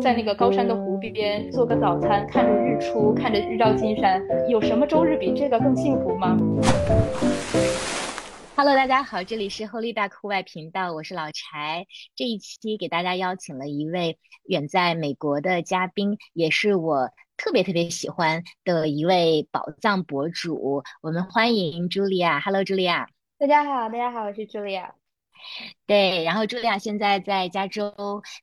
在那个高山的湖边做个早餐，看着日出，看着日照金山，有什么周日比这个更幸福吗？Hello，大家好，这里是 Holy Duck 户外频道，我是老柴。这一期给大家邀请了一位远在美国的嘉宾，也是我特别特别喜欢的一位宝藏博主。我们欢迎茱莉亚。Hello，茱莉亚。大家好，大家好，我是茱莉亚。对，然后茱莉亚现在在加州，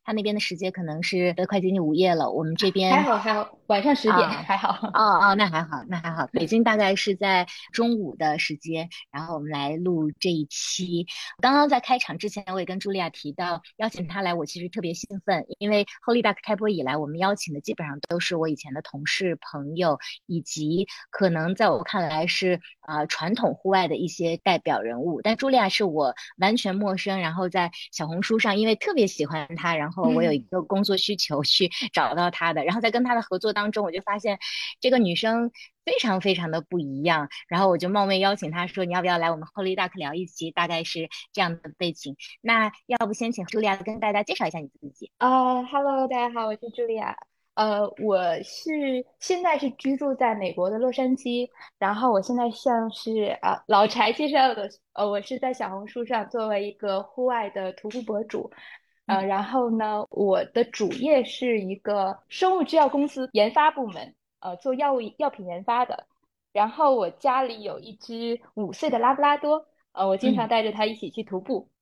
她那边的时间可能是都快接近午夜了。我们这边还好，还好，晚上十点还好。哦哦，那还好，那还好。北京大概是在中午的时间，然后我们来录这一期。刚刚在开场之前，我也跟茱莉亚提到邀请她来，我其实特别兴奋，因为 Holy Duck 开播以来，我们邀请的基本上都是我以前的同事、朋友，以及可能在我看来是啊传统户外的一些代表人物。但茱莉亚是我完全陌生，然后。在小红书上，因为特别喜欢他，然后我有一个工作需求去 找到他的，然后在跟他的合作当中，我就发现这个女生非常非常的不一样，然后我就冒昧邀请他说，你要不要来我们 Holy Duck 聊一期？大概是这样的背景。那要不先请茱莉亚跟大家介绍一下你自己啊？Hello，大家好，我是茱莉亚。呃，我是现在是居住在美国的洛杉矶，然后我现在像是啊老柴介绍的，呃，我是在小红书上作为一个户外的徒步博主，呃，然后呢，我的主业是一个生物制药公司研发部门，呃，做药物药品研发的，然后我家里有一只五岁的拉布拉多，呃，我经常带着它一起去徒步。嗯，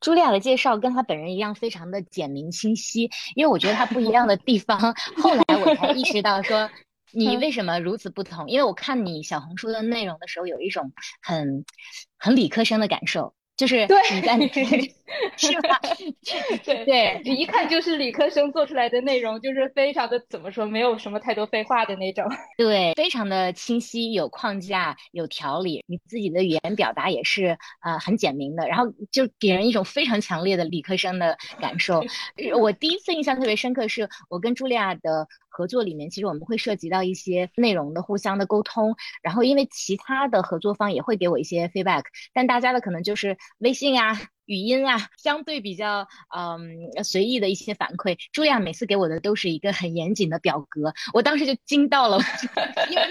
茱莉亚的介绍跟她本人一样，非常的简明清晰。因为我觉得她不一样的地方，后来我才意识到说，你为什么如此不同？因为我看你小红书的内容的时候，有一种很很理科生的感受。就是你在 是吧？对对，一看就是理科生做出来的内容，就是非常的怎么说，没有什么太多废话的那种。对，非常的清晰，有框架，有条理。你自己的语言表达也是呃很简明的，然后就给人一种非常强烈的理科生的感受。我第一次印象特别深刻，是我跟茱莉亚的。合作里面，其实我们会涉及到一些内容的互相的沟通，然后因为其他的合作方也会给我一些 feedback，但大家的可能就是微信啊。语音啊，相对比较嗯随意的一些反馈，茱莉亚每次给我的都是一个很严谨的表格，我当时就惊到了，因为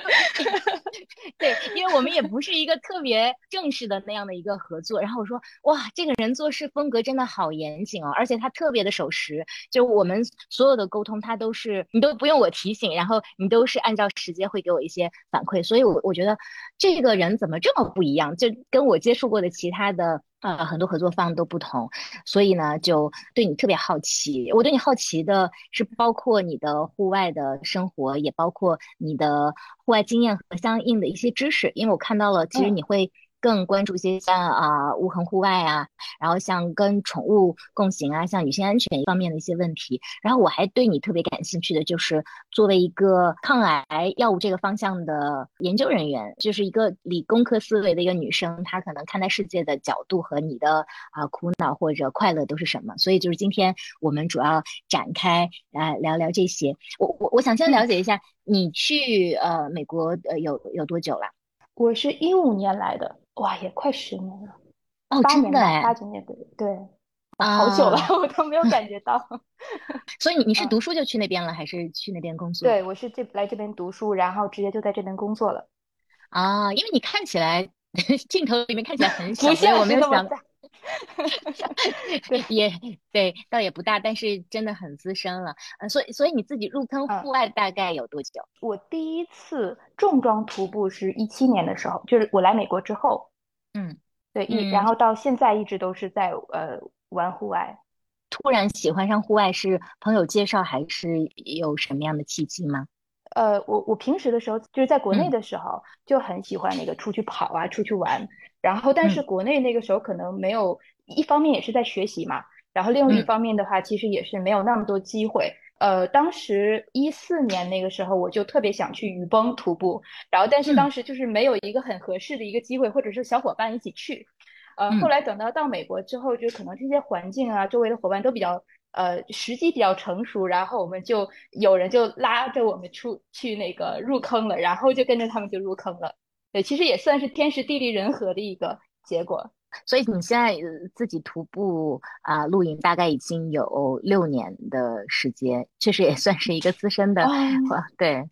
对，因为我们也不是一个特别正式的那样的一个合作，然后我说哇，这个人做事风格真的好严谨哦，而且他特别的守时，就我们所有的沟通他都是你都不用我提醒，然后你都是按照时间会给我一些反馈，所以我我觉得这个人怎么这么不一样，就跟我接触过的其他的。呃，很多合作方都不同，所以呢，就对你特别好奇。我对你好奇的是，包括你的户外的生活，也包括你的户外经验和相应的一些知识，因为我看到了，其实你会。更关注一些像啊无痕户外啊，然后像跟宠物共行啊，像女性安全方面的一些问题。然后我还对你特别感兴趣的就是，作为一个抗癌药物这个方向的研究人员，就是一个理工科思维的一个女生，她可能看待世界的角度和你的啊苦恼或者快乐都是什么？所以就是今天我们主要展开来聊聊这些。我我我想先了解一下，你去呃美国呃有有多久了？我是一五年来的。哇，也快十年了，哦，八年吧，八九年对对，好久了，我都没有感觉到。所以你你是读书就去那边了，还是去那边工作？对，我是这来这边读书，然后直接就在这边工作了。啊，因为你看起来 镜头里面看起来很小，其实我没有想。对，也对，倒也不大，但是真的很资深了。嗯，所以所以你自己入坑户外大概有多久？我第一次重装徒步是一七年的时候，就是我来美国之后。嗯，对，一然后到现在一直都是在呃玩户外。突然喜欢上户外是朋友介绍还是有什么样的契机吗？呃，我我平时的时候就是在国内的时候就很喜欢那个出去跑啊，出去玩。然后，但是国内那个时候可能没有，一方面也是在学习嘛，然后另外一方面的话，其实也是没有那么多机会。呃，当时一四年那个时候，我就特别想去雨崩徒步，然后但是当时就是没有一个很合适的一个机会，或者是小伙伴一起去。呃，后来等到到美国之后，就可能这些环境啊，周围的伙伴都比较呃时机比较成熟，然后我们就有人就拉着我们出去那个入坑了，然后就跟着他们就入坑了。对，其实也算是天时地利人和的一个结果。所以你现在自己徒步啊露营，大概已经有六年的时间，确实也算是一个资深的，对，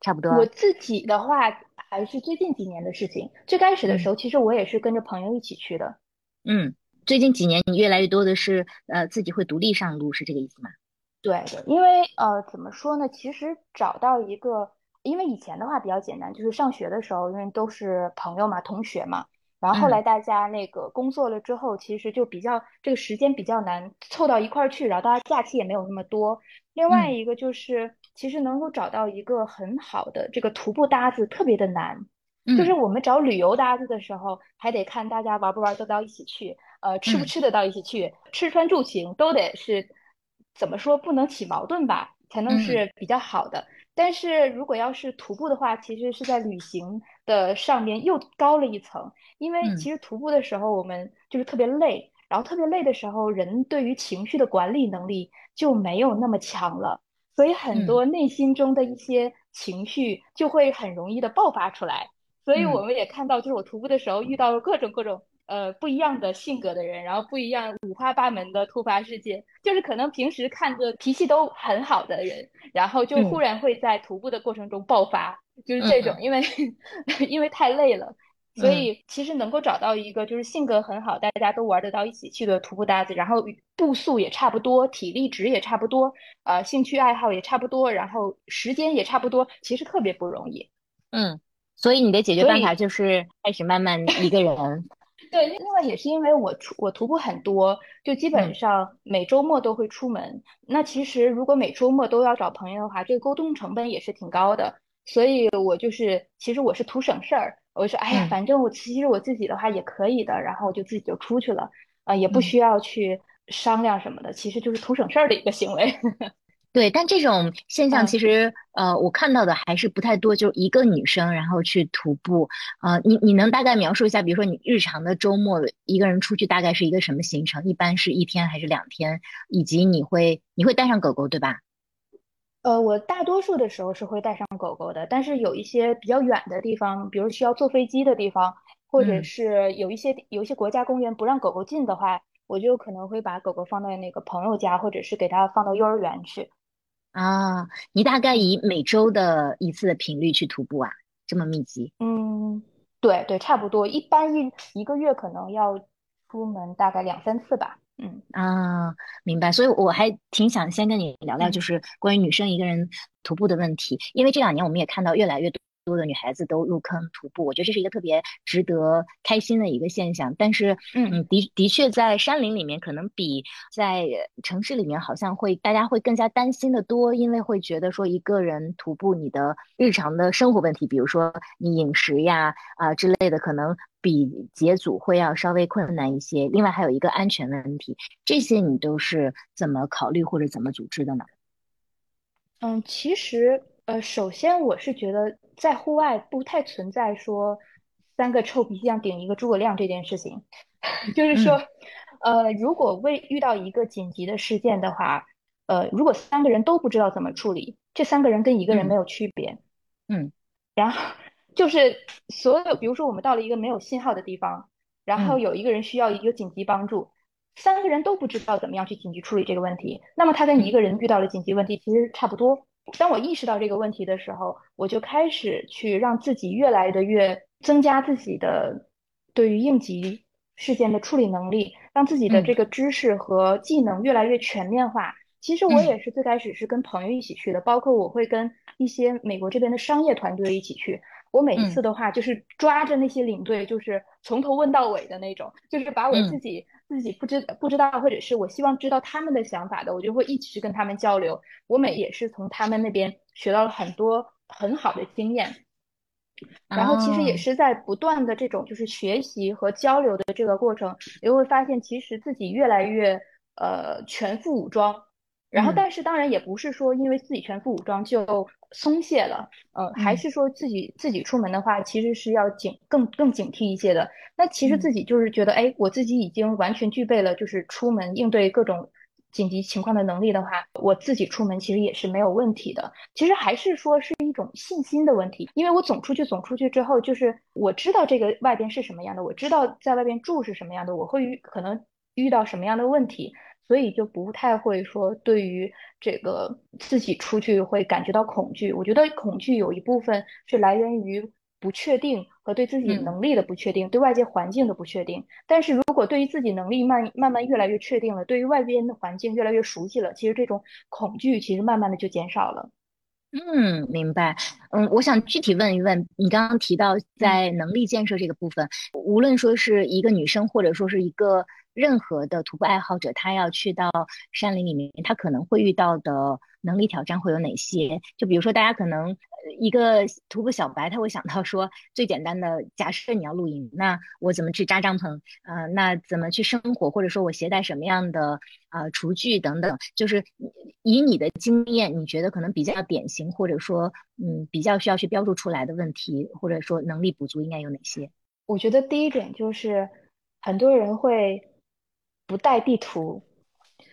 差不多。我自己的话还是最近几年的事情。最开始的时候，其实我也是跟着朋友一起去的。嗯，最近几年你越来越多的是呃自己会独立上路，是这个意思吗？对对，因为呃怎么说呢，其实找到一个。因为以前的话比较简单，就是上学的时候，因为都是朋友嘛、同学嘛。然后后来大家那个工作了之后，其实就比较这个时间比较难凑到一块儿去，然后大家假期也没有那么多。另外一个就是，其实能够找到一个很好的这个徒步搭子特别的难。就是我们找旅游搭子的时候，还得看大家玩不玩得到一起去，呃，吃不吃得到一起去，吃穿住行都得是怎么说不能起矛盾吧，才能是比较好的。但是如果要是徒步的话，其实是在旅行的上面又高了一层，因为其实徒步的时候我们就是特别累，然后特别累的时候，人对于情绪的管理能力就没有那么强了，所以很多内心中的一些情绪就会很容易的爆发出来。所以我们也看到，就是我徒步的时候遇到了各种各种。呃，不一样的性格的人，然后不一样五花八门的突发事件，就是可能平时看着脾气都很好的人，然后就忽然会在徒步的过程中爆发，就是这种，因为 因为太累了，所以其实能够找到一个就是性格很好，大家都玩得到一起去的徒步搭子，然后步速也差不多，体力值也差不多，呃，兴趣爱好也差不多，然后时间也差不多，其实特别不容易。嗯，所以你的解决办法就是开始慢慢一个人。对，另外也是因为我出我徒步很多，就基本上每周末都会出门。那其实如果每周末都要找朋友的话，这个沟通成本也是挺高的。所以我就是其实我是图省事儿，我说哎呀，反正我其实我自己的话也可以的，然后我就自己就出去了，啊，也不需要去商量什么的，其实就是图省事儿的一个行为。对，但这种现象其实，呃，我看到的还是不太多。就一个女生，然后去徒步，呃，你你能大概描述一下，比如说你日常的周末一个人出去大概是一个什么行程？一般是一天还是两天？以及你会你会带上狗狗对吧？呃，我大多数的时候是会带上狗狗的，但是有一些比较远的地方，比如需要坐飞机的地方，或者是有一些有一些国家公园不让狗狗进的话，我就可能会把狗狗放在那个朋友家，或者是给它放到幼儿园去。啊，你大概以每周的一次的频率去徒步啊，这么密集？嗯，对对，差不多，一般一一个月可能要出门大概两三次吧。嗯啊，明白。所以我还挺想先跟你聊聊，就是关于女生一个人徒步的问题，因为这两年我们也看到越来越多。的女孩子都入坑徒步，我觉得这是一个特别值得开心的一个现象。但是，嗯，的的确在山林里面，可能比在城市里面好像会大家会更加担心的多，因为会觉得说一个人徒步，你的日常的生活问题，比如说你饮食呀啊之类的，可能比结组会要稍微困难一些。另外还有一个安全问题，这些你都是怎么考虑或者怎么组织的呢？嗯，其实。呃，首先我是觉得在户外不太存在说三个臭皮匠顶一个诸葛亮这件事情，就是说，呃，如果为遇到一个紧急的事件的话，呃，如果三个人都不知道怎么处理，这三个人跟一个人没有区别，嗯，然后就是所有，比如说我们到了一个没有信号的地方，然后有一个人需要一个紧急帮助，三个人都不知道怎么样去紧急处理这个问题，那么他跟一个人遇到了紧急问题其实差不多。当我意识到这个问题的时候，我就开始去让自己越来的越增加自己的对于应急事件的处理能力，让自己的这个知识和技能越来越全面化。其实我也是最开始是跟朋友一起去的，包括我会跟一些美国这边的商业团队一起去。我每一次的话就是抓着那些领队，就是从头问到尾的那种，就是把我自己。自己不知不知道，或者是我希望知道他们的想法的，我就会一直跟他们交流。我每也是从他们那边学到了很多很好的经验，然后其实也是在不断的这种就是学习和交流的这个过程，也会发现其实自己越来越呃全副武装。然后，但是当然也不是说因为自己全副武装就松懈了，嗯，还是说自己自己出门的话，其实是要警更更警惕一些的。那其实自己就是觉得，哎，我自己已经完全具备了，就是出门应对各种紧急情况的能力的话，我自己出门其实也是没有问题的。其实还是说是一种信心的问题，因为我总出去总出去之后，就是我知道这个外边是什么样的，我知道在外边住是什么样的，我会遇可能遇到什么样的问题，所以就不太会说对于这个自己出去会感觉到恐惧。我觉得恐惧有一部分是来源于。不确定和对自己能力的不确定，对外界环境的不确定。但是如果对于自己能力慢慢慢越来越确定了，对于外边的环境越来越熟悉了，其实这种恐惧其实慢慢的就减少了。嗯，明白。嗯，我想具体问一问，你刚刚提到在能力建设这个部分，无论说是一个女生，或者说是一个任何的徒步爱好者，他要去到山林里面，他可能会遇到的能力挑战会有哪些？就比如说，大家可能。一个徒步小白，他会想到说，最简单的，假设你要露营，那我怎么去扎帐篷？呃，那怎么去生火？或者说我携带什么样的呃厨具等等？就是以你的经验，你觉得可能比较典型，或者说嗯比较需要去标注出来的问题，或者说能力不足应该有哪些？我觉得第一点就是很多人会不带地图，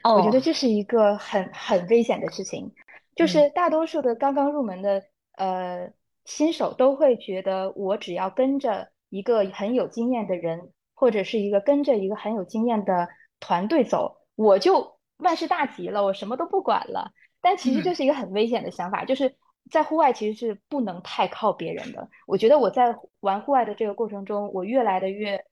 哦我觉得这是一个很很危险的事情，就是大多数的刚刚入门的。呃，新手都会觉得，我只要跟着一个很有经验的人，或者是一个跟着一个很有经验的团队走，我就万事大吉了，我什么都不管了。但其实这是一个很危险的想法，就是在户外其实是不能太靠别人的。我觉得我在玩户外的这个过程中，我越来的越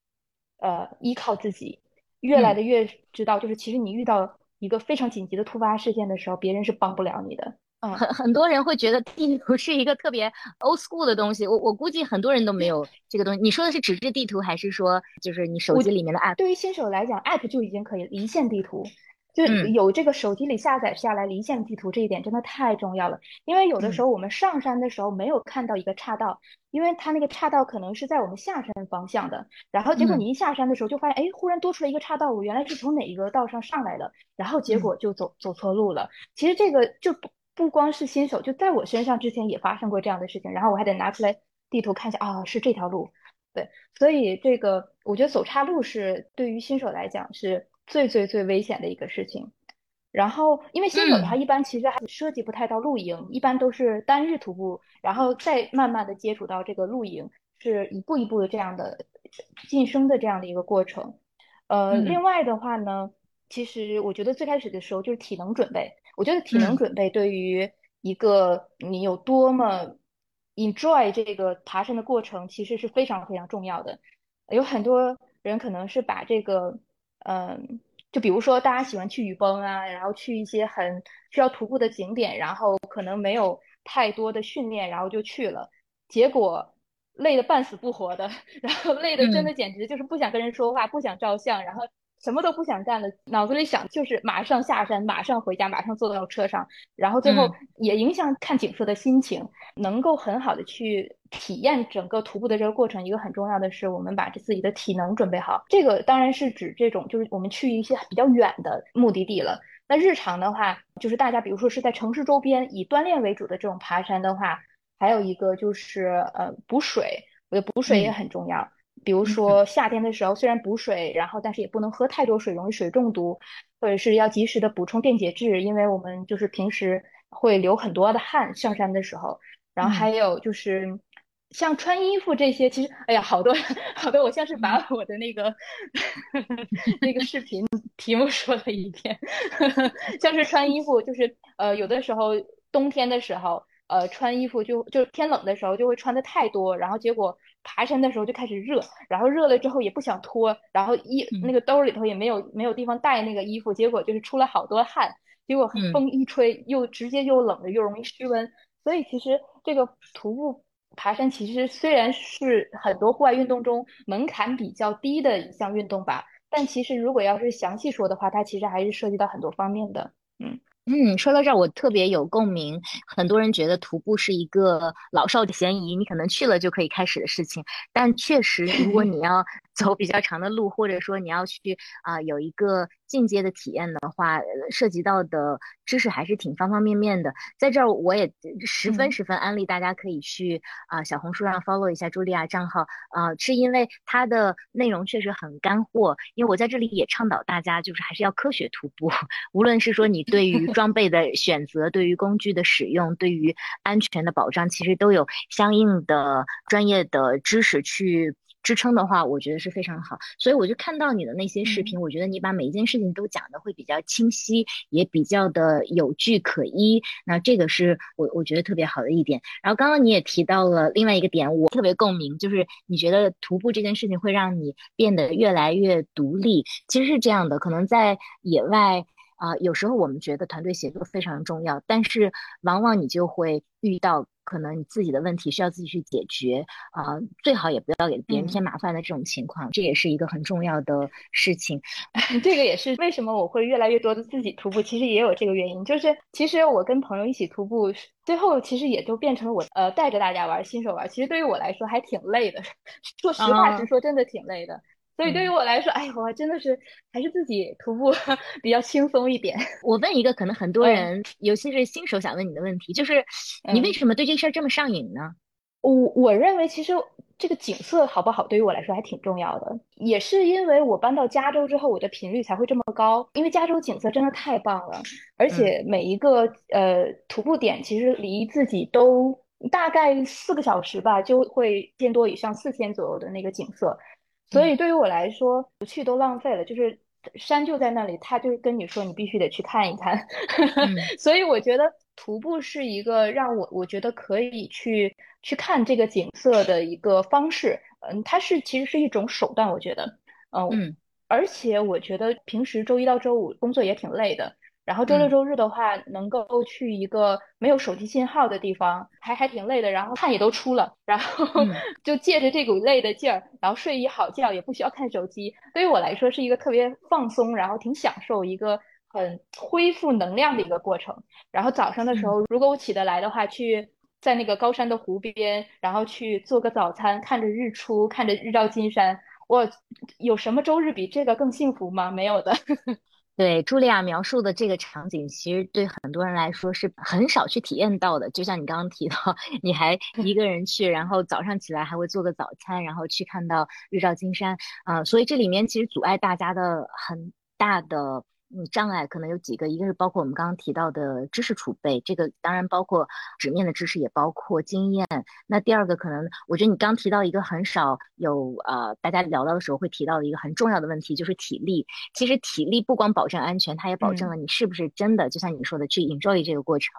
呃依靠自己，越来的越知道，就是其实你遇到一个非常紧急的突发事件的时候，别人是帮不了你的。嗯，很很多人会觉得地图是一个特别 old school 的东西，我我估计很多人都没有这个东西。你说的是纸质地图，还是说就是你手机里面的 app？对于新手来讲，app 就已经可以离线地图。就有这个手机里下载下来离线地图这一点真的太重要了，因为有的时候我们上山的时候没有看到一个岔道，因为它那个岔道可能是在我们下山方向的，然后结果你一下山的时候就发现，哎，忽然多出来一个岔道，我原来是从哪一个道上上来的，然后结果就走走错路了。其实这个就不不光是新手，就在我身上之前也发生过这样的事情，然后我还得拿出来地图看一下，啊，是这条路，对，所以这个我觉得走岔路是对于新手来讲是。最最最危险的一个事情，然后因为新手的话，一般其实还涉及不太到露营，一般都是单日徒步，然后再慢慢的接触到这个露营，是一步一步的这样的晋升的这样的一个过程。呃，另外的话呢，其实我觉得最开始的时候就是体能准备，我觉得体能准备对于一个你有多么 enjoy 这个爬山的过程，其实是非常非常重要的。有很多人可能是把这个。嗯，就比如说大家喜欢去雨崩啊，然后去一些很需要徒步的景点，然后可能没有太多的训练，然后就去了，结果累得半死不活的，然后累的真的简直就是不想跟人说话，不想照相，然后。什么都不想干了，脑子里想就是马上下山，马上回家，马上坐到车上，然后最后也影响看景色的心情。能够很好的去体验整个徒步的这个过程，一个很重要的是，我们把自己的体能准备好。这个当然是指这种，就是我们去一些比较远的目的地了。那日常的话，就是大家比如说是在城市周边以锻炼为主的这种爬山的话，还有一个就是呃补水，我觉得补水也很重要。比如说夏天的时候，虽然补水，然后但是也不能喝太多水，容易水中毒，或者是要及时的补充电解质，因为我们就是平时会流很多的汗，上山的时候。然后还有就是像穿衣服这些，其实哎呀，好多好多，我像是把我的那个 那个视频题目说了一遍，像是穿衣服，就是呃有的时候冬天的时候，呃穿衣服就就天冷的时候就会穿的太多，然后结果。爬山的时候就开始热，然后热了之后也不想脱，然后衣那个兜里头也没有没有地方带那个衣服，结果就是出了好多汗，结果风一吹又直接又冷了又容易失温，所以其实这个徒步爬山其实虽然是很多户外运动中门槛比较低的一项运动吧，但其实如果要是详细说的话，它其实还是涉及到很多方面的，嗯。嗯，说到这儿我特别有共鸣。很多人觉得徒步是一个老少咸宜，你可能去了就可以开始的事情。但确实，如果你 要走比较长的路，或者说你要去啊有一个进阶的体验的话，涉及到的知识还是挺方方面面的。在这儿，我也十分十分安利大家可以去啊小红书上 follow 一下茱莉亚账号啊，是因为它的内容确实很干货。因为我在这里也倡导大家，就是还是要科学徒步，无论是说你对于装备的选择、对于工具的使用、对于安全的保障，其实都有相应的专业的知识去。支撑的话，我觉得是非常好，所以我就看到你的那些视频，我觉得你把每一件事情都讲的会比较清晰，也比较的有据可依。那这个是我我觉得特别好的一点。然后刚刚你也提到了另外一个点，我特别共鸣，就是你觉得徒步这件事情会让你变得越来越独立。其实是这样的，可能在野外啊，有时候我们觉得团队协作非常重要，但是往往你就会遇到。可能你自己的问题需要自己去解决啊，最好也不要给别人添麻烦的这种情况，这也是一个很重要的事情。这个也是为什么我会越来越多的自己徒步，其实也有这个原因，就是其实我跟朋友一起徒步，最后其实也就变成了我呃带着大家玩，新手玩，其实对于我来说还挺累的，说实话实说，真的挺累的。所以对于我来说，哎，我真的是还是自己徒步 比较轻松一点。我问一个可能很多人，尤其是新手想问你的问题，就是你为什么对这事儿这么上瘾呢？我我认为其实这个景色好不好，对于我来说还挺重要的。也是因为我搬到加州之后，我的频率才会这么高，因为加州景色真的太棒了，而且每一个呃徒步点其实离自己都大概四个小时吧，就会见多以上四天左右的那个景色。所以对于我来说，不去都浪费了。就是山就在那里，他就跟你说你必须得去看一看。所以我觉得徒步是一个让我我觉得可以去去看这个景色的一个方式。嗯，它是其实是一种手段，我觉得。嗯，而且我觉得平时周一到周五工作也挺累的。然后周六周日的话，能够去一个没有手机信号的地方，还还挺累的。然后汗也都出了，然后 就借着这股累的劲儿，然后睡一好觉，也不需要看手机。对于我来说，是一个特别放松，然后挺享受一个很恢复能量的一个过程。然后早上的时候，如果我起得来的话，去在那个高山的湖边，然后去做个早餐，看着日出，看着日照金山，我有什么周日比这个更幸福吗？没有的。对，茱莉亚描述的这个场景，其实对很多人来说是很少去体验到的。就像你刚刚提到，你还一个人去，然后早上起来还会做个早餐，然后去看到日照金山，啊，所以这里面其实阻碍大家的很大的。嗯，障碍可能有几个，一个是包括我们刚刚提到的知识储备，这个当然包括纸面的知识，也包括经验。那第二个可能，我觉得你刚提到一个很少有呃大家聊到的时候会提到的一个很重要的问题，就是体力。其实体力不光保证安全，它也保证了你是不是真的，就像你说的去 enjoy 这个过程。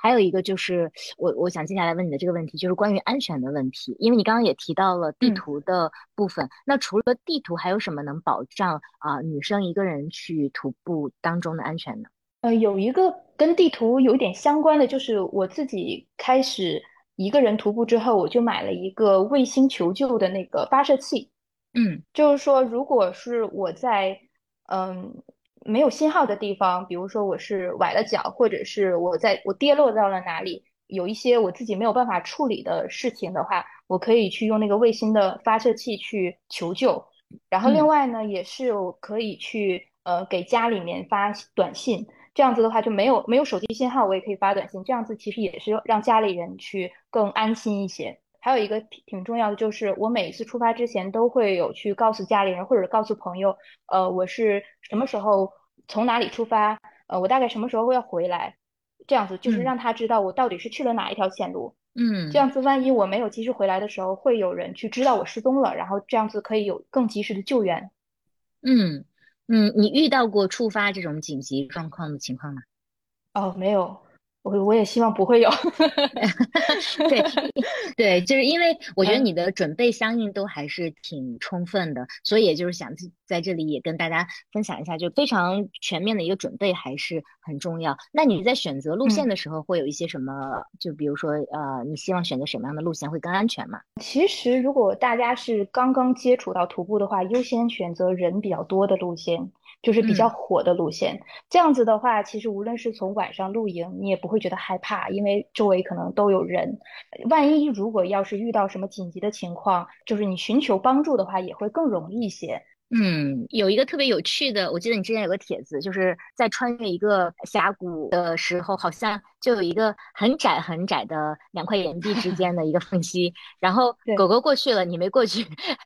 还有一个就是我我想接下来问你的这个问题，就是关于安全的问题，因为你刚刚也提到了地图的部分。那除了地图，还有什么能保障啊女生一个人去徒步当中的安全呢？呃，有一个跟地图有点相关的，就是我自己开始一个人徒步之后，我就买了一个卫星求救的那个发射器。嗯，就是说，如果是我在嗯。没有信号的地方，比如说我是崴了脚，或者是我在我跌落到了哪里，有一些我自己没有办法处理的事情的话，我可以去用那个卫星的发射器去求救。然后另外呢，也是我可以去呃给家里面发短信，这样子的话就没有没有手机信号，我也可以发短信，这样子其实也是让家里人去更安心一些。还有一个挺挺重要的，就是我每一次出发之前都会有去告诉家里人或者告诉朋友，呃，我是什么时候从哪里出发，呃，我大概什么时候会要回来，这样子就是让他知道我到底是去了哪一条线路，嗯，这样子万一我没有及时回来的时候，会有人去知道我失踪了，然后这样子可以有更及时的救援。嗯嗯，你遇到过触发这种紧急状况的情况吗？哦，没有。我我也希望不会有，对对，就是因为我觉得你的准备相应都还是挺充分的，所以也就是想在这里也跟大家分享一下，就非常全面的一个准备还是很重要。那你在选择路线的时候会有一些什么？就比如说呃，你希望选择什么样的路线会更安全吗？其实如果大家是刚刚接触到徒步的话，优先选择人比较多的路线。就是比较火的路线，这样子的话，其实无论是从晚上露营，你也不会觉得害怕，因为周围可能都有人。万一如果要是遇到什么紧急的情况，就是你寻求帮助的话，也会更容易一些。嗯，有一个特别有趣的，我记得你之前有个帖子，就是在穿越一个峡谷的时候，好像就有一个很窄很窄的两块岩壁之间的一个缝隙，然后狗狗过去了，你没过去，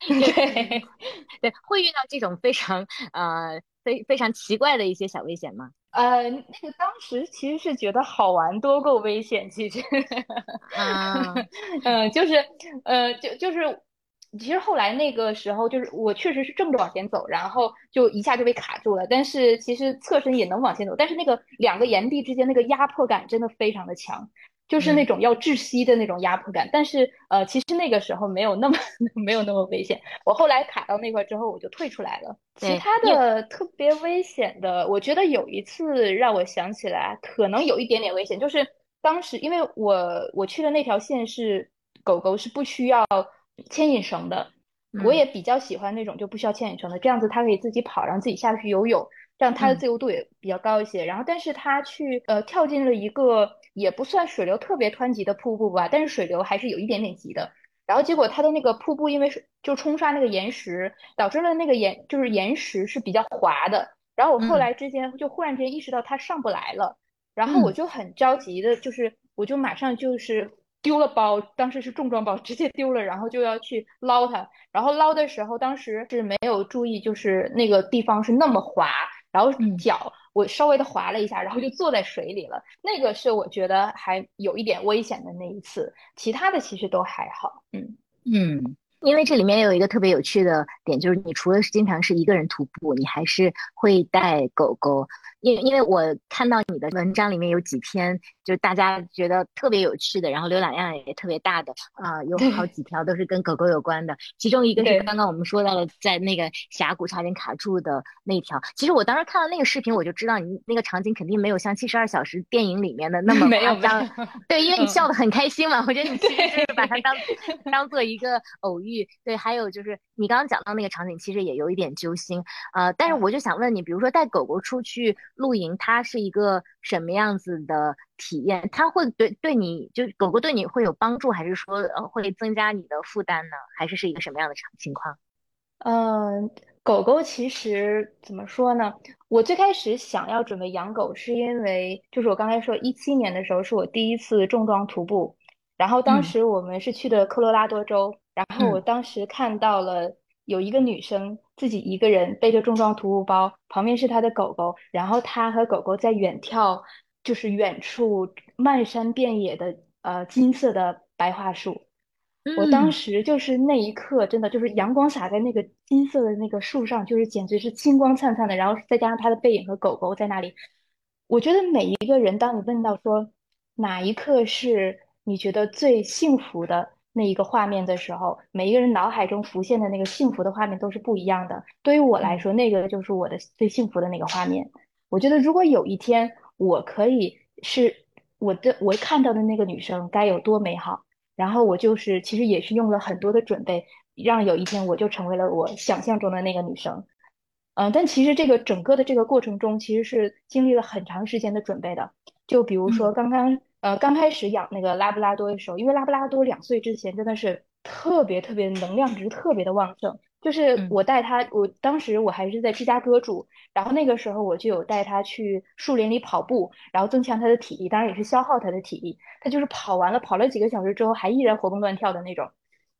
对。对，会遇到这种非常呃非非常奇怪的一些小危险吗？呃，那个当时其实是觉得好玩多够危险，其实，啊，嗯，就是呃就就是。其实后来那个时候，就是我确实是正着往前走，然后就一下就被卡住了。但是其实侧身也能往前走，但是那个两个岩壁之间那个压迫感真的非常的强，就是那种要窒息的那种压迫感。但是呃，其实那个时候没有那么 没有那么危险。我后来卡到那块之后，我就退出来了。其他的特别危险的，我觉得有一次让我想起来，可能有一点点危险，就是当时因为我我去的那条线是狗狗是不需要。牵引绳的，我也比较喜欢那种就不需要牵引绳的，这样子它可以自己跑，然后自己下去游泳，这样它的自由度也比较高一些。然后，但是它去呃跳进了一个也不算水流特别湍急的瀑布吧，但是水流还是有一点点急的。然后结果它的那个瀑布因为是就冲刷那个岩石，导致了那个岩就是岩石是比较滑的。然后我后来之间就忽然间意识到它上不来了，然后我就很着急的，就是我就马上就是。丢了包，当时是重装包，直接丢了，然后就要去捞它。然后捞的时候，当时是没有注意，就是那个地方是那么滑，然后脚我稍微的滑了一下，然后就坐在水里了。那个是我觉得还有一点危险的那一次，其他的其实都还好。嗯嗯，因为这里面有一个特别有趣的点，就是你除了是经常是一个人徒步，你还是会带狗狗。因因为我看到你的文章里面有几篇，就是大家觉得特别有趣的，然后浏览量也特别大的啊，有好几条都是跟狗狗有关的。其中一个是刚刚我们说到了，在那个峡谷差点卡住的那条。其实我当时看到那个视频，我就知道你那个场景肯定没有像《七十二小时》电影里面的那么夸张。对，因为你笑得很开心嘛，我觉得你其实是把它当当做一个偶遇。对，还有就是你刚刚讲到那个场景，其实也有一点揪心呃。但是我就想问你，比如说带狗狗出去。露营它是一个什么样子的体验？它会对对你就狗狗对你会有帮助，还是说呃会增加你的负担呢？还是是一个什么样的场情况？嗯，狗狗其实怎么说呢？我最开始想要准备养狗，是因为就是我刚才说一七年的时候是我第一次重装徒步，然后当时我们是去的科罗拉多州，然后我当时看到了。有一个女生自己一个人背着重装徒步包，旁边是她的狗狗，然后她和狗狗在远眺，就是远处漫山遍野的呃金色的白桦树。我当时就是那一刻，真的就是阳光洒在那个金色的那个树上，就是简直是金光灿灿的。然后再加上她的背影和狗狗在那里，我觉得每一个人，当你问到说哪一刻是你觉得最幸福的？那一个画面的时候，每一个人脑海中浮现的那个幸福的画面都是不一样的。对于我来说，那个就是我的最幸福的那个画面。我觉得，如果有一天我可以是我的，我看到的那个女生该有多美好。然后我就是其实也是用了很多的准备，让有一天我就成为了我想象中的那个女生。嗯，但其实这个整个的这个过程中，其实是经历了很长时间的准备的。就比如说刚刚。呃，刚开始养那个拉布拉多的时候，因为拉布拉多两岁之前真的是特别特别能量值特别的旺盛，就是我带它，我当时我还是在芝加哥住，然后那个时候我就有带它去树林里跑步，然后增强它的体力，当然也是消耗它的体力，它就是跑完了，跑了几个小时之后还依然活蹦乱跳的那种。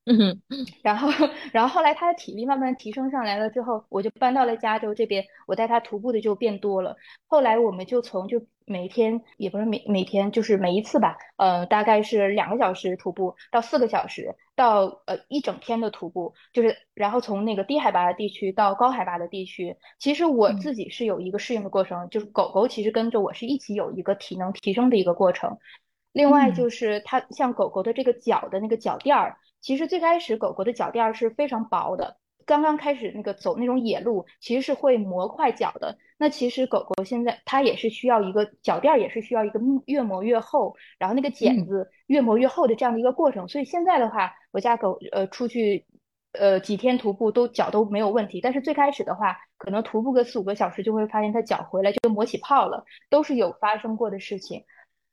嗯哼，然后，然后后来他的体力慢慢提升上来了之后，我就搬到了加州这边，我带他徒步的就变多了。后来我们就从就每天也不是每每天就是每一次吧，呃，大概是两个小时徒步到四个小时，到呃一整天的徒步，就是然后从那个低海拔的地区到高海拔的地区，其实我自己是有一个适应的过程，就是狗狗其实跟着我是一起有一个体能提升的一个过程。另外就是它像狗狗的这个脚的那个脚垫儿。其实最开始狗狗的脚垫儿是非常薄的，刚刚开始那个走那种野路，其实是会磨快脚的。那其实狗狗现在它也是需要一个脚垫，也是需要一个越磨越厚，然后那个茧子越磨越厚的这样的一个过程。所以现在的话，我家狗呃出去呃几天徒步都脚都没有问题。但是最开始的话，可能徒步个四五个小时就会发现它脚回来就磨起泡了，都是有发生过的事情。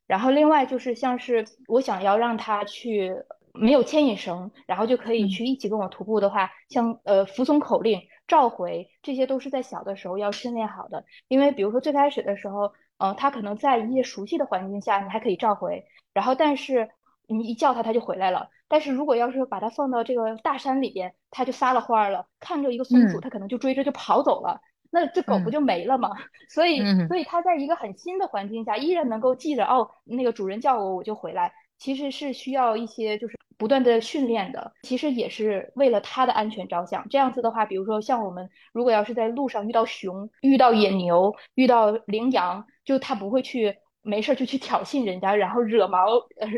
然后另外就是像是我想要让它去。没有牵引绳，然后就可以去一起跟我徒步的话，像呃服从口令，召回，这些都是在小的时候要训练好的。因为比如说最开始的时候，呃，它可能在一些熟悉的环境下，你还可以召回，然后但是你一叫它，它就回来了。但是如果要是把它放到这个大山里边，它就撒了欢儿了，看着一个松鼠，它可能就追着就跑走了。那这狗不就没了吗？所以，所以它在一个很新的环境下，依然能够记着哦，那个主人叫我，我就回来。其实是需要一些就是不断的训练的，其实也是为了它的安全着想。这样子的话，比如说像我们如果要是在路上遇到熊、遇到野牛、遇到羚羊，就它不会去没事就去挑衅人家，然后惹毛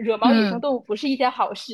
惹毛野生动物，不是一件好事。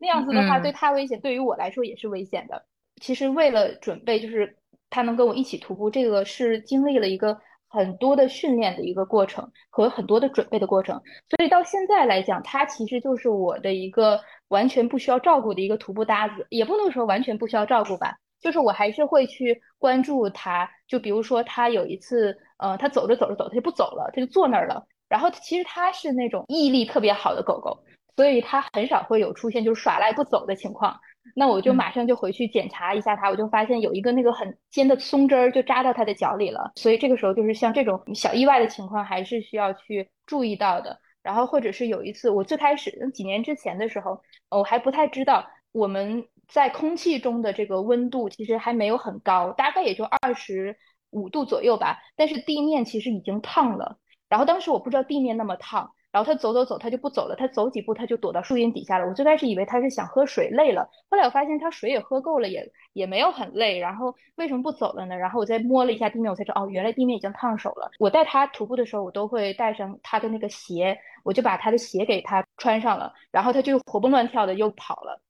那样子的话，对它危险，对于我来说也是危险的。其实为了准备，就是。他能跟我一起徒步，这个是经历了一个很多的训练的一个过程和很多的准备的过程，所以到现在来讲，他其实就是我的一个完全不需要照顾的一个徒步搭子，也不能说完全不需要照顾吧，就是我还是会去关注他，就比如说他有一次，呃，他走着走着走，他就不走了，他就坐那儿了，然后其实他是那种毅力特别好的狗狗，所以他很少会有出现就是耍赖不走的情况。那我就马上就回去检查一下它，我就发现有一个那个很尖的松针儿就扎到它的脚里了，所以这个时候就是像这种小意外的情况还是需要去注意到的。然后或者是有一次，我最开始几年之前的时候，我还不太知道我们在空气中的这个温度其实还没有很高，大概也就二十五度左右吧，但是地面其实已经烫了。然后当时我不知道地面那么烫。然后他走走走，他就不走了。他走几步，他就躲到树荫底下了。我最开始以为他是想喝水累了，后来我发现他水也喝够了，也也没有很累。然后为什么不走了呢？然后我再摸了一下地面，我才知道哦，原来地面已经烫手了。我带他徒步的时候，我都会带上他的那个鞋，我就把他的鞋给他穿上了，然后他就活蹦乱跳的又跑了。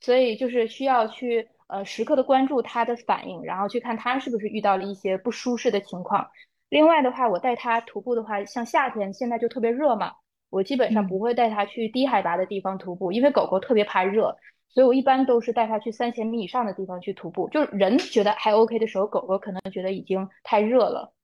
所以就是需要去呃时刻的关注他的反应，然后去看他是不是遇到了一些不舒适的情况。另外的话，我带他徒步的话，像夏天现在就特别热嘛。我基本上不会带它去低海拔的地方徒步，因为狗狗特别怕热，所以我一般都是带它去三千米以上的地方去徒步。就是人觉得还 OK 的时候，狗狗可能觉得已经太热了。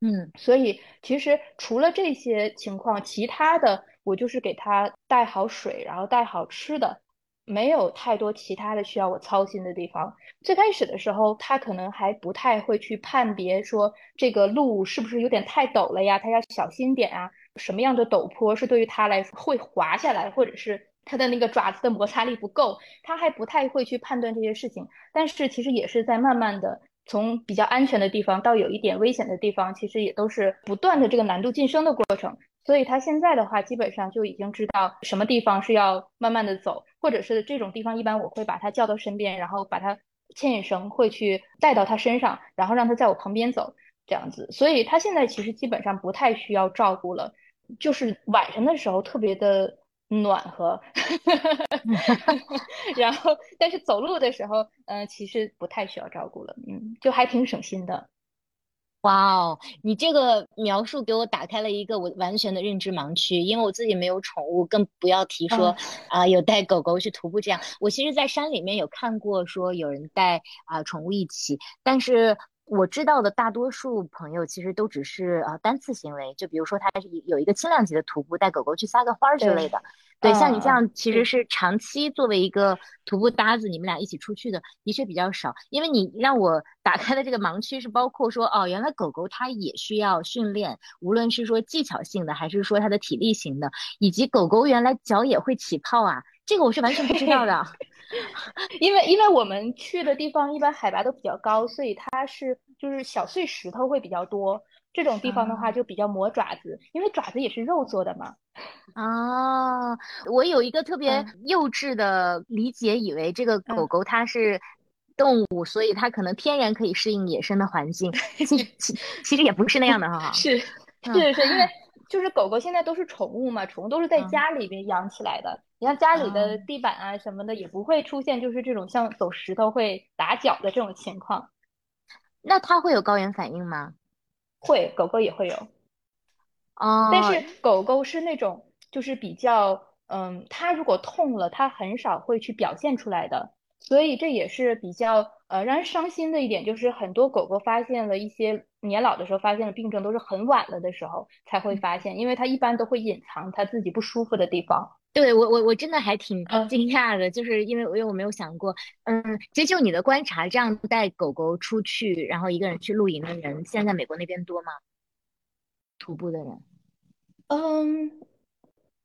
嗯，所以其实除了这些情况，其他的我就是给它带好水，然后带好吃的，没有太多其他的需要我操心的地方。最开始的时候，它可能还不太会去判别说这个路是不是有点太陡了呀，它要小心点啊。什么样的陡坡是对于它来说会滑下来，或者是它的那个爪子的摩擦力不够，它还不太会去判断这些事情。但是其实也是在慢慢的从比较安全的地方到有一点危险的地方，其实也都是不断的这个难度晋升的过程。所以它现在的话，基本上就已经知道什么地方是要慢慢的走，或者是这种地方，一般我会把它叫到身边，然后把它牵引绳会去带到它身上，然后让它在我旁边走这样子。所以它现在其实基本上不太需要照顾了。就是晚上的时候特别的暖和，然后但是走路的时候，嗯，其实不太需要照顾了，嗯，就还挺省心的。哇哦，你这个描述给我打开了一个我完全的认知盲区，因为我自己没有宠物，更不要提说啊有带狗狗去徒步这样。我其实，在山里面有看过说有人带啊宠物一起，但是。我知道的大多数朋友其实都只是呃单次行为，就比如说他是有一个轻量级的徒步，带狗狗去撒个欢儿之类的。对，像你这样其实是长期作为一个徒步搭子，你们俩一起出去的，的确比较少。因为你让我 打开的这个盲区是包括说，哦，原来狗狗它也需要训练，无论是说技巧性的，还是说它的体力型的，以及狗狗原来脚也会起泡啊，这个我是完全不知道的。因为因为我们去的地方一般海拔都比较高，所以它是就是小碎石头会比较多。这种地方的话就比较磨爪子，因为爪子也是肉做的嘛。啊，我有一个特别幼稚的理解，以为这个狗狗它是动物，所以它可能天然可以适应野生的环境。其实其其实也不是那样的哈。是是是，因为就是狗狗现在都是宠物嘛，宠物都是在家里边养起来的。你像家里的地板啊什么的，也不会出现就是这种像走石头会打脚的这种情况。那它会有高原反应吗？会，狗狗也会有。哦。但是狗狗是那种就是比较，嗯，它如果痛了，它很少会去表现出来的。所以这也是比较呃让人伤心的一点，就是很多狗狗发现了一些年老的时候发现的病症，都是很晚了的时候才会发现，因为它一般都会隐藏它自己不舒服的地方。对我我我真的还挺惊讶的，就是因为因为我没有想过，嗯，其实就你的观察，这样带狗狗出去，然后一个人去露营的人，现在美国那边多吗？徒步的人？嗯，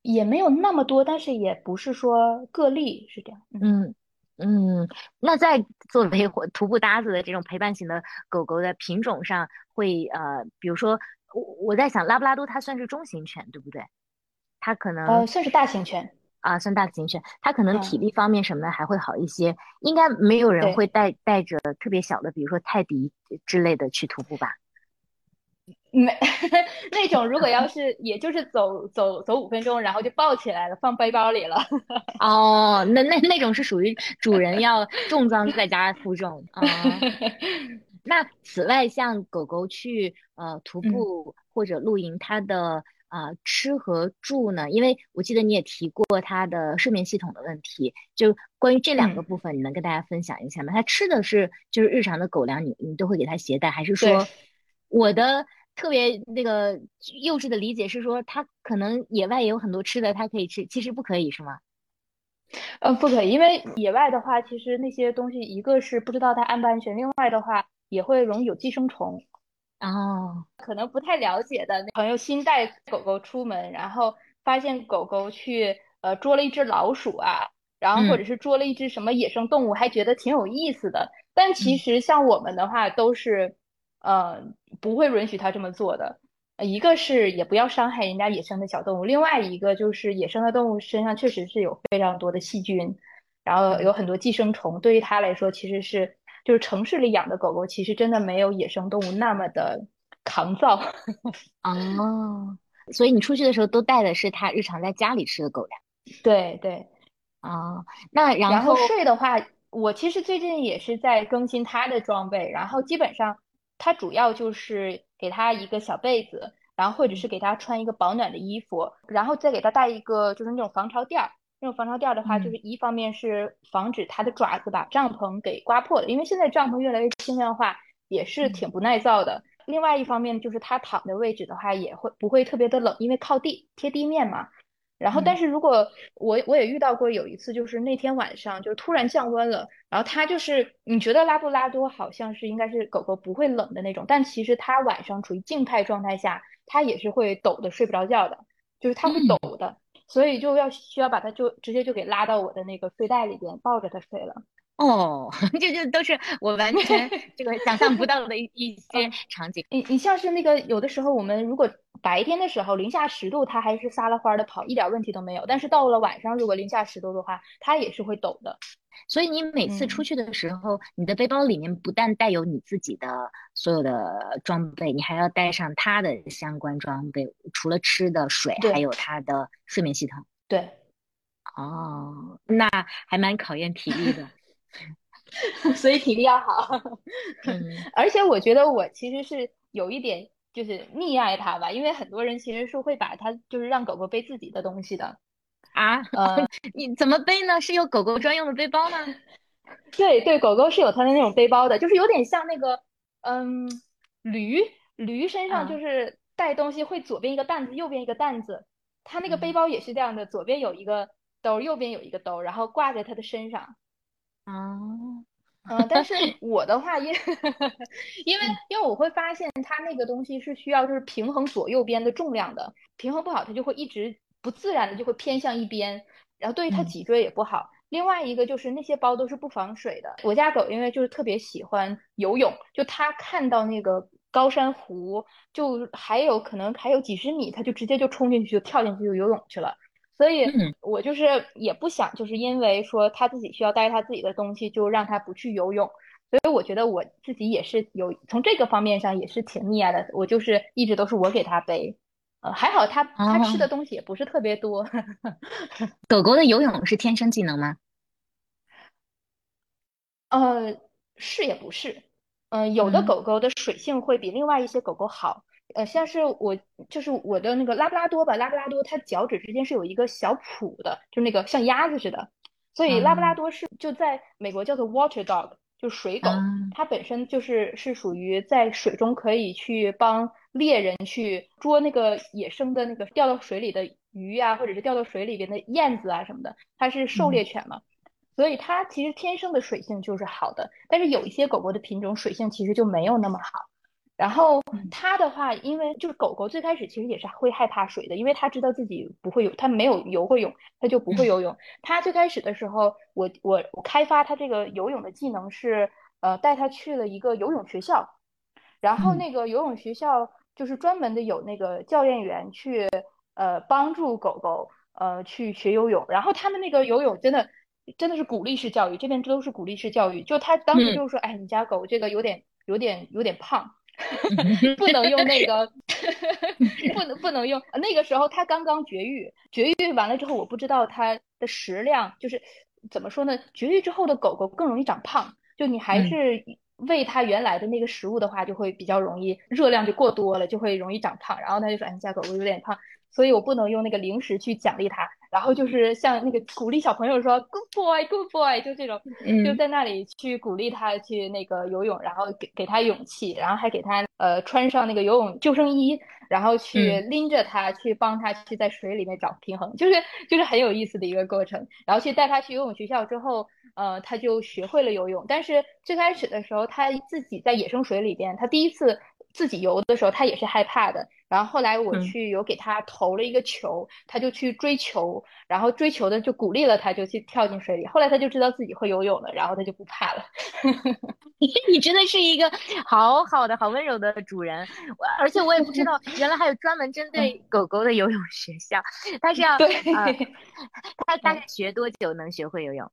也没有那么多，但是也不是说个例，是这样。嗯嗯，那在作为徒步搭子的这种陪伴型的狗狗的品种上，会呃，比如说我我在想，拉布拉多它算是中型犬，对不对？它可能呃算是大型犬啊，算大型犬，它可能体力方面什么的还会好一些。应该没有人会带带着特别小的，比如说泰迪之类的去徒步吧？没 那种，如果要是也就是走走走五分钟，然后就抱起来了，放背包里了。哦，那那那种是属于主人要重装在家负重啊。那此外，像狗狗去呃徒步或者露营，它的。啊，吃和住呢？因为我记得你也提过它的睡眠系统的问题，就关于这两个部分，你能跟大家分享一下吗？它吃的是就是日常的狗粮，你你都会给它携带，还是说我的特别那个幼稚的理解是说，它可能野外也有很多吃的，它可以吃，其实不可以是吗？呃，不可以，因为野外的话，其实那些东西一个是不知道它安不安全，另外的话也会容易有寄生虫。哦，可能不太了解的朋友新带狗狗出门，然后发现狗狗去呃捉了一只老鼠啊，然后或者是捉了一只什么野生动物，还觉得挺有意思的。但其实像我们的话，都是呃不会允许他这么做的。一个是也不要伤害人家野生的小动物，另外一个就是野生的动物身上确实是有非常多的细菌，然后有很多寄生虫，对于它来说其实是。就是城市里养的狗狗，其实真的没有野生动物那么的抗造 哦。所以你出去的时候都带的是它日常在家里吃的狗粮。对对，啊，那然后睡的话，我其实最近也是在更新它的装备，然后基本上它主要就是给它一个小被子，然后或者是给它穿一个保暖的衣服，然后再给它带一个就是那种防潮垫儿。那种防潮垫的话，就是一方面是防止它的爪子把帐篷给刮破了，因为现在帐篷越来越轻量化，也是挺不耐造的。另外一方面就是它躺的位置的话，也会不会特别的冷，因为靠地贴地面嘛。然后，但是如果我我也遇到过有一次，就是那天晚上就是突然降温了，然后它就是你觉得拉布拉多好像是应该是狗狗不会冷的那种，但其实它晚上处于静态状态下，它也是会抖的睡不着觉的，就是它会抖的。所以就要需要把它就直接就给拉到我的那个睡袋里边，抱着它睡了。哦，这这都是我完全 这个想象不到的一一些场景。你你像是那个有的时候我们如果白天的时候零下十度，它还是撒了欢的跑，一点问题都没有。但是到了晚上，如果零下十度的话，它也是会抖的。所以你每次出去的时候，你的背包里面不但带有你自己的所有的装备，你还要带上它的相关装备，除了吃的水，还有它的睡眠系统。对，哦，那还蛮考验体力的，所以体力要好。嗯，而且我觉得我其实是有一点就是溺爱它吧，因为很多人其实是会把它就是让狗狗背自己的东西的。啊，呃，你怎么背呢？是有狗狗专用的背包吗？对对，狗狗是有它的那种背包的，就是有点像那个，嗯，驴驴身上就是带东西会左边一个担子，右边一个担子，它那个背包也是这样的，左边有一个兜，右边有一个兜，然后挂在它的身上。哦，嗯，但是 我的话，因 因为因为我会发现它那个东西是需要就是平衡左右边的重量的，平衡不好它就会一直。不自然的就会偏向一边，然后对于它脊椎也不好。另外一个就是那些包都是不防水的。我家狗因为就是特别喜欢游泳，就它看到那个高山湖，就还有可能还有几十米，它就直接就冲进去就跳进去就游泳去了。所以我就是也不想就是因为说它自己需要带它自己的东西，就让它不去游泳。所以我觉得我自己也是有从这个方面上也是挺溺爱的。我就是一直都是我给它背。呃，还好，它它吃的东西也不是特别多。狗狗的游泳是天生技能吗？呃，是也不是。嗯，有的狗狗的水性会比另外一些狗狗好。呃，像是我就是我的那个拉布拉多吧，拉布拉多它脚趾之间是有一个小蹼的，就那个像鸭子似的。所以拉布拉多是就在美国叫做 water dog，就水狗。它本身就是是属于在水中可以去帮。猎人去捉那个野生的那个掉到水里的鱼啊，或者是掉到水里边的燕子啊什么的，它是狩猎犬嘛，所以它其实天生的水性就是好的。但是有一些狗狗的品种水性其实就没有那么好。然后它的话，因为就是狗狗最开始其实也是会害怕水的，因为它知道自己不会游，它没有游过泳，它就不会游泳。它最开始的时候，我我我开发它这个游泳的技能是，呃，带它去了一个游泳学校，然后那个游泳学校就是专门的有那个教练员去，呃，帮助狗狗，呃，去学游泳。然后他们那个游泳真的真的是鼓励式教育，这边都是鼓励式教育。就他当时就是说，哎，你家狗这个有点有点有点胖。不能用那个，不能不能用。那个时候它刚刚绝育，绝育完了之后，我不知道它的食量，就是怎么说呢？绝育之后的狗狗更容易长胖，就你还是喂它原来的那个食物的话，就会比较容易热量就过多了，就会容易长胖。然后他就说：“哎，家狗狗有点胖。”所以我不能用那个零食去奖励它，然后就是像那个鼓励小朋友说 “good boy”，“good boy”，就这种，就在那里去鼓励他去那个游泳，然后给给他勇气，然后还给他呃穿上那个游泳救生衣，然后去拎着他去帮他去在水里面找平衡，就是就是很有意思的一个过程。然后去带他去游泳学校之后，呃，他就学会了游泳。但是最开始的时候，他自己在野生水里边，他第一次。自己游的时候，他也是害怕的。然后后来我去有给他投了一个球，他就去追球，然后追球的就鼓励了他，就去跳进水里。后来他就知道自己会游泳了，然后他就不怕了。你真的是一个好好的、好温柔的主人。我而且我也不知道，原来还有专门针对狗狗的游泳学校。他是要对，他大概学多久能学会游泳？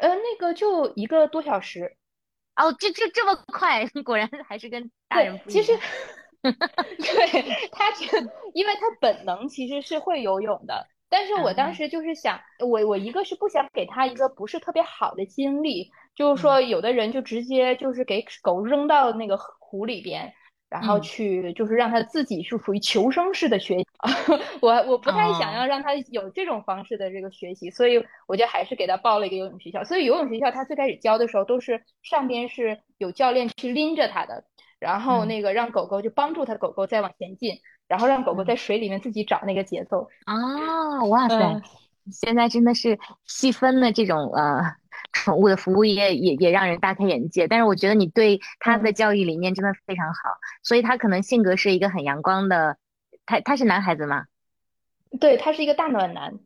呃，那个就一个多小时。哦，这这这么快，果然还是跟大人不一样。其实，对他这，因为他本能其实是会游泳的，但是我当时就是想，我我一个是不想给他一个不是特别好的经历，就是说有的人就直接就是给狗扔到那个湖里边。然后去就是让他自己是属于求生式的学习，我我不太想要让他有这种方式的这个学习，所以我就还是给他报了一个游泳学校。所以游泳学校他最开始教的时候都是上边是有教练去拎着他的，然后那个让狗狗就帮助他狗狗再往前进，然后让狗狗在水里面自己找那个节奏。啊，哇塞！现在真的是细分的这种呃。宠物的服务业也也让人大开眼界，但是我觉得你对它的教育理念真的非常好，所以它可能性格是一个很阳光的。他他是男孩子吗？对他是一个大暖男。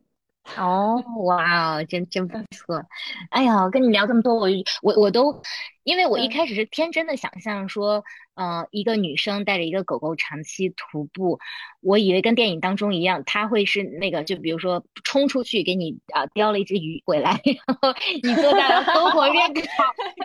哦，哇哦，真真不错。哎呀，跟你聊这么多，我我我都，因为我一开始是天真的想象说，呃，一个女生带着一个狗狗长期徒步，我以为跟电影当中一样，她会是那个，就比如说冲出去给你啊叼了一只鱼回来，然后你坐在篝 火边烤，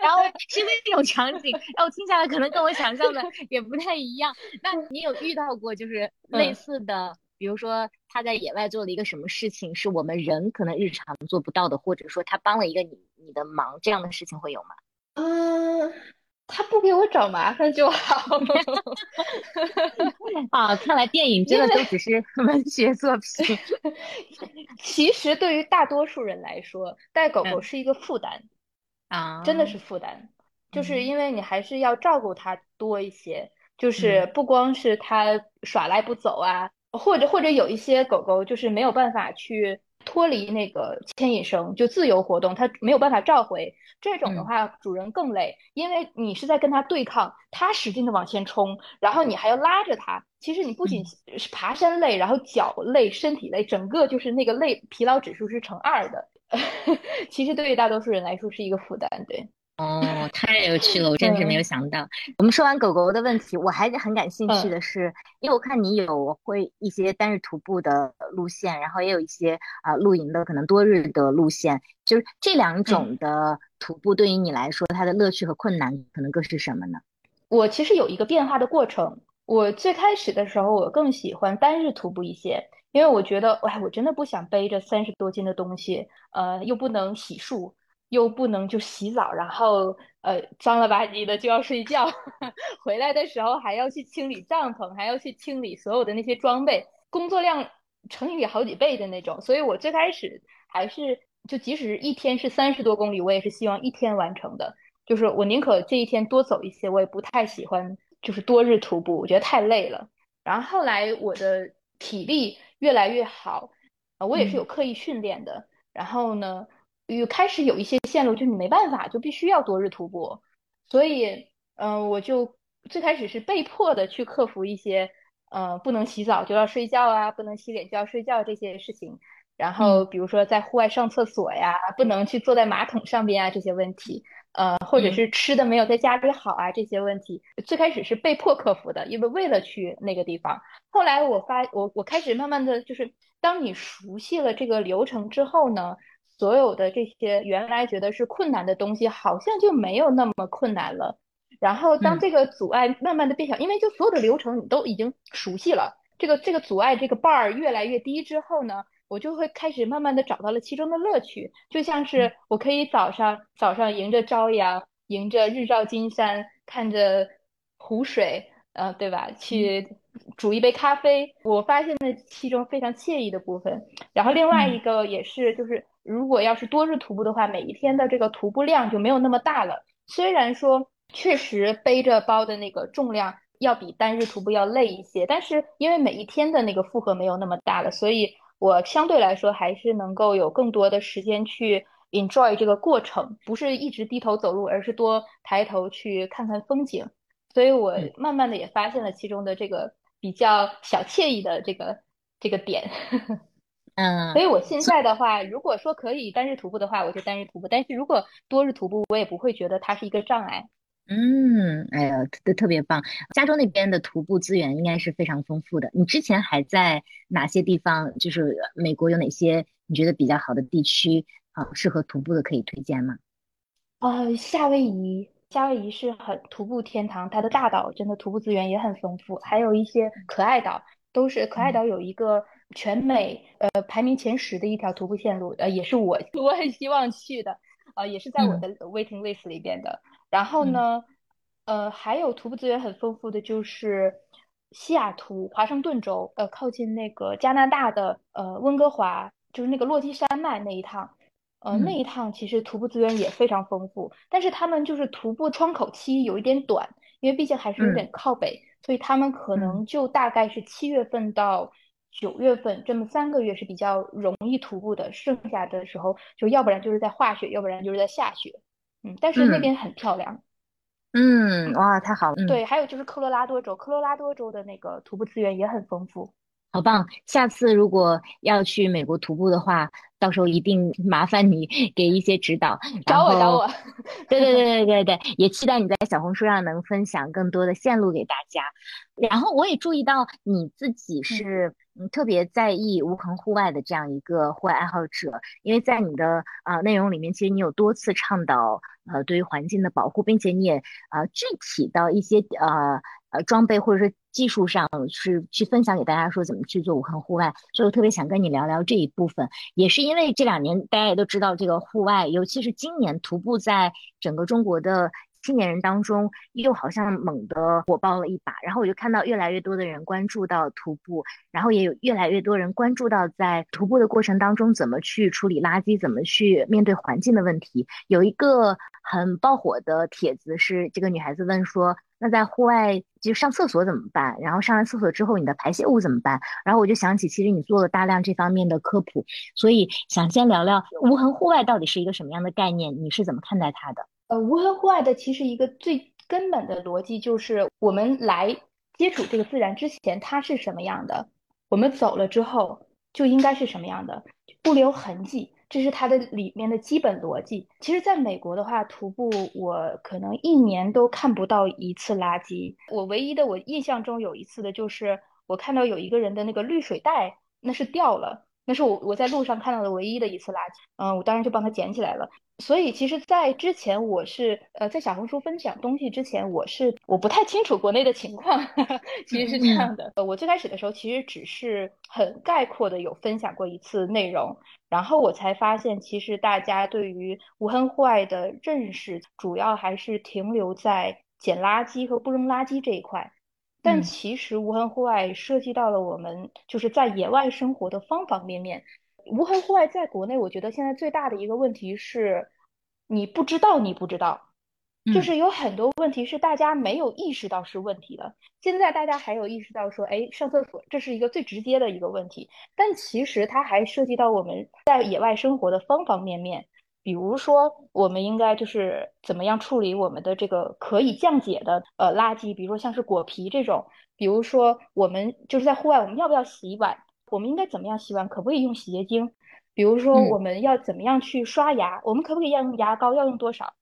然后是那种场景，然后听下来可能跟我想象的 也不太一样。那你有遇到过就是类似的？比如说他在野外做了一个什么事情，是我们人可能日常做不到的，或者说他帮了一个你你的忙，这样的事情会有吗？嗯，他不给我找麻烦就好。啊，看来电影真的都只是 文学作品。其实对于大多数人来说，带狗狗是一个负担啊，真的是负担，就是因为你还是要照顾它多一些，就是不光是它耍赖不走啊。或者或者有一些狗狗就是没有办法去脱离那个牵引绳，就自由活动，它没有办法召回。这种的话，主人更累，因为你是在跟它对抗，它使劲的往前冲，然后你还要拉着它。其实你不仅是爬山累，然后脚累，身体累，整个就是那个累疲劳指数是乘二的。其实对于大多数人来说是一个负担，对。哦，太有趣了，我真是没有想到。我们说完狗狗的问题，我还很感兴趣的是，因为我看你有会一些单日徒步的路线，然后也有一些啊露营的可能多日的路线，就是这两种的徒步对于你来说，它的乐趣和困难可能各是什么呢？我其实有一个变化的过程。我最开始的时候，我更喜欢单日徒步一些，因为我觉得，哎，我真的不想背着三十多斤的东西，呃，又不能洗漱。又不能就洗澡，然后呃脏了吧唧的就要睡觉，回来的时候还要去清理帐篷，还要去清理所有的那些装备，工作量乘以好几倍的那种。所以我最开始还是就即使一天是三十多公里，我也是希望一天完成的。就是我宁可这一天多走一些，我也不太喜欢就是多日徒步，我觉得太累了。然后后来我的体力越来越好。啊，我也是有刻意训练的。然后呢，又开始有一些线路，就你没办法，就必须要多日徒步。所以，嗯，我就最开始是被迫的去克服一些，呃，不能洗澡就要睡觉啊，不能洗脸就要睡觉这些事情。然后，比如说在户外上厕所呀，不能去坐在马桶上边啊，这些问题。呃，或者是吃的没有在家里好啊，这些问题最开始是被迫克服的，因为为了去那个地方。后来我发我我开始慢慢的就是，当你熟悉了这个流程之后呢，所有的这些原来觉得是困难的东西，好像就没有那么困难了。然后当这个阻碍慢慢的变小，因为就所有的流程你都已经熟悉了，这个这个阻碍这个 bar 越来越低之后呢。我就会开始慢慢的找到了其中的乐趣，就像是我可以早上早上迎着朝阳，迎着日照金山，看着湖水，呃，对吧？去煮一杯咖啡，我发现了其中非常惬意的部分。然后另外一个也是，就是如果要是多日徒步的话，每一天的这个徒步量就没有那么大了。虽然说确实背着包的那个重量要比单日徒步要累一些，但是因为每一天的那个负荷没有那么大了，所以。我相对来说还是能够有更多的时间去 enjoy 这个过程，不是一直低头走路，而是多抬头去看看风景。所以我慢慢的也发现了其中的这个比较小惬意的这个这个点。嗯，所以我现在的话，如果说可以单日徒步的话，我就单日徒步；但是如果多日徒步，我也不会觉得它是一个障碍。嗯，哎呀，都特别棒。加州那边的徒步资源应该是非常丰富的。你之前还在哪些地方？就是美国有哪些你觉得比较好的地区啊，适合徒步的可以推荐吗？啊，夏威夷，夏威夷是很徒步天堂，它的大岛真的徒步资源也很丰富，还有一些可爱岛，都是可爱岛有一个全美呃排名前十的一条徒步线路，呃，也是我 我很希望去的，呃，也是在我的 waiting list 里边的。然后呢，呃，还有徒步资源很丰富的就是西雅图、华盛顿州，呃，靠近那个加拿大的呃温哥华，就是那个落基山脉那一趟，呃，那一趟其实徒步资源也非常丰富，但是他们就是徒步窗口期有一点短，因为毕竟还是有点靠北，所以他们可能就大概是七月份到九月份这么三个月是比较容易徒步的，剩下的时候就要不然就是在化雪，要不然就是在下雪。嗯，但是那边很漂亮。嗯，哇，太好了。对，还有就是科罗拉多州，科罗拉多州的那个徒步资源也很丰富。好棒！下次如果要去美国徒步的话，到时候一定 麻烦你 给一些指导。找我，找我。对对对 对对对，也期待你在小红书上能分享更多的线路给大家。然后我也注意到你自己是嗯特别在意无痕户外的这样一个户外爱好者，因为在你的啊内容里面，其实你有多次倡导呃对于环境的保护，并且你也啊具体到一些呃呃装备或者说。技术上是去分享给大家说怎么去做无痕户外，所以我特别想跟你聊聊这一部分。也是因为这两年大家也都知道，这个户外，尤其是今年徒步在整个中国的青年人当中又好像猛地火爆了一把。然后我就看到越来越多的人关注到徒步，然后也有越来越多人关注到在徒步的过程当中怎么去处理垃圾，怎么去面对环境的问题。有一个很爆火的帖子是这个女孩子问说。那在户外就上厕所怎么办？然后上完厕所之后，你的排泄物怎么办？然后我就想起，其实你做了大量这方面的科普，所以想先聊聊无痕户外到底是一个什么样的概念？你是怎么看待它的？呃，无痕户外的其实一个最根本的逻辑就是，我们来接触这个自然之前，它是什么样的？我们走了之后就应该是什么样的？不留痕迹。这是它的里面的基本逻辑。其实，在美国的话，徒步我可能一年都看不到一次垃圾。我唯一的我印象中有一次的就是我看到有一个人的那个滤水袋，那是掉了，那是我我在路上看到的唯一的一次垃圾。嗯，我当时就帮他捡起来了。所以，其实，在之前我是呃在小红书分享东西之前，我是我不太清楚国内的情况。其实是这样的，呃，我最开始的时候其实只是很概括的有分享过一次内容，然后我才发现，其实大家对于无痕户外的认识，主要还是停留在捡垃圾和不扔垃圾这一块。但其实无痕户外涉及到了我们就是在野外生活的方方面面。无痕户外在国内，我觉得现在最大的一个问题是，你不知道你不知道，就是有很多问题是大家没有意识到是问题的。现在大家还有意识到说，哎，上厕所这是一个最直接的一个问题，但其实它还涉及到我们在野外生活的方方面面。比如说，我们应该就是怎么样处理我们的这个可以降解的呃垃圾，比如说像是果皮这种。比如说，我们就是在户外，我们要不要洗碗？我们应该怎么样洗碗？可不可以用洗洁精？比如说，我们要怎么样去刷牙？我们可不可以要用牙膏？要用多少？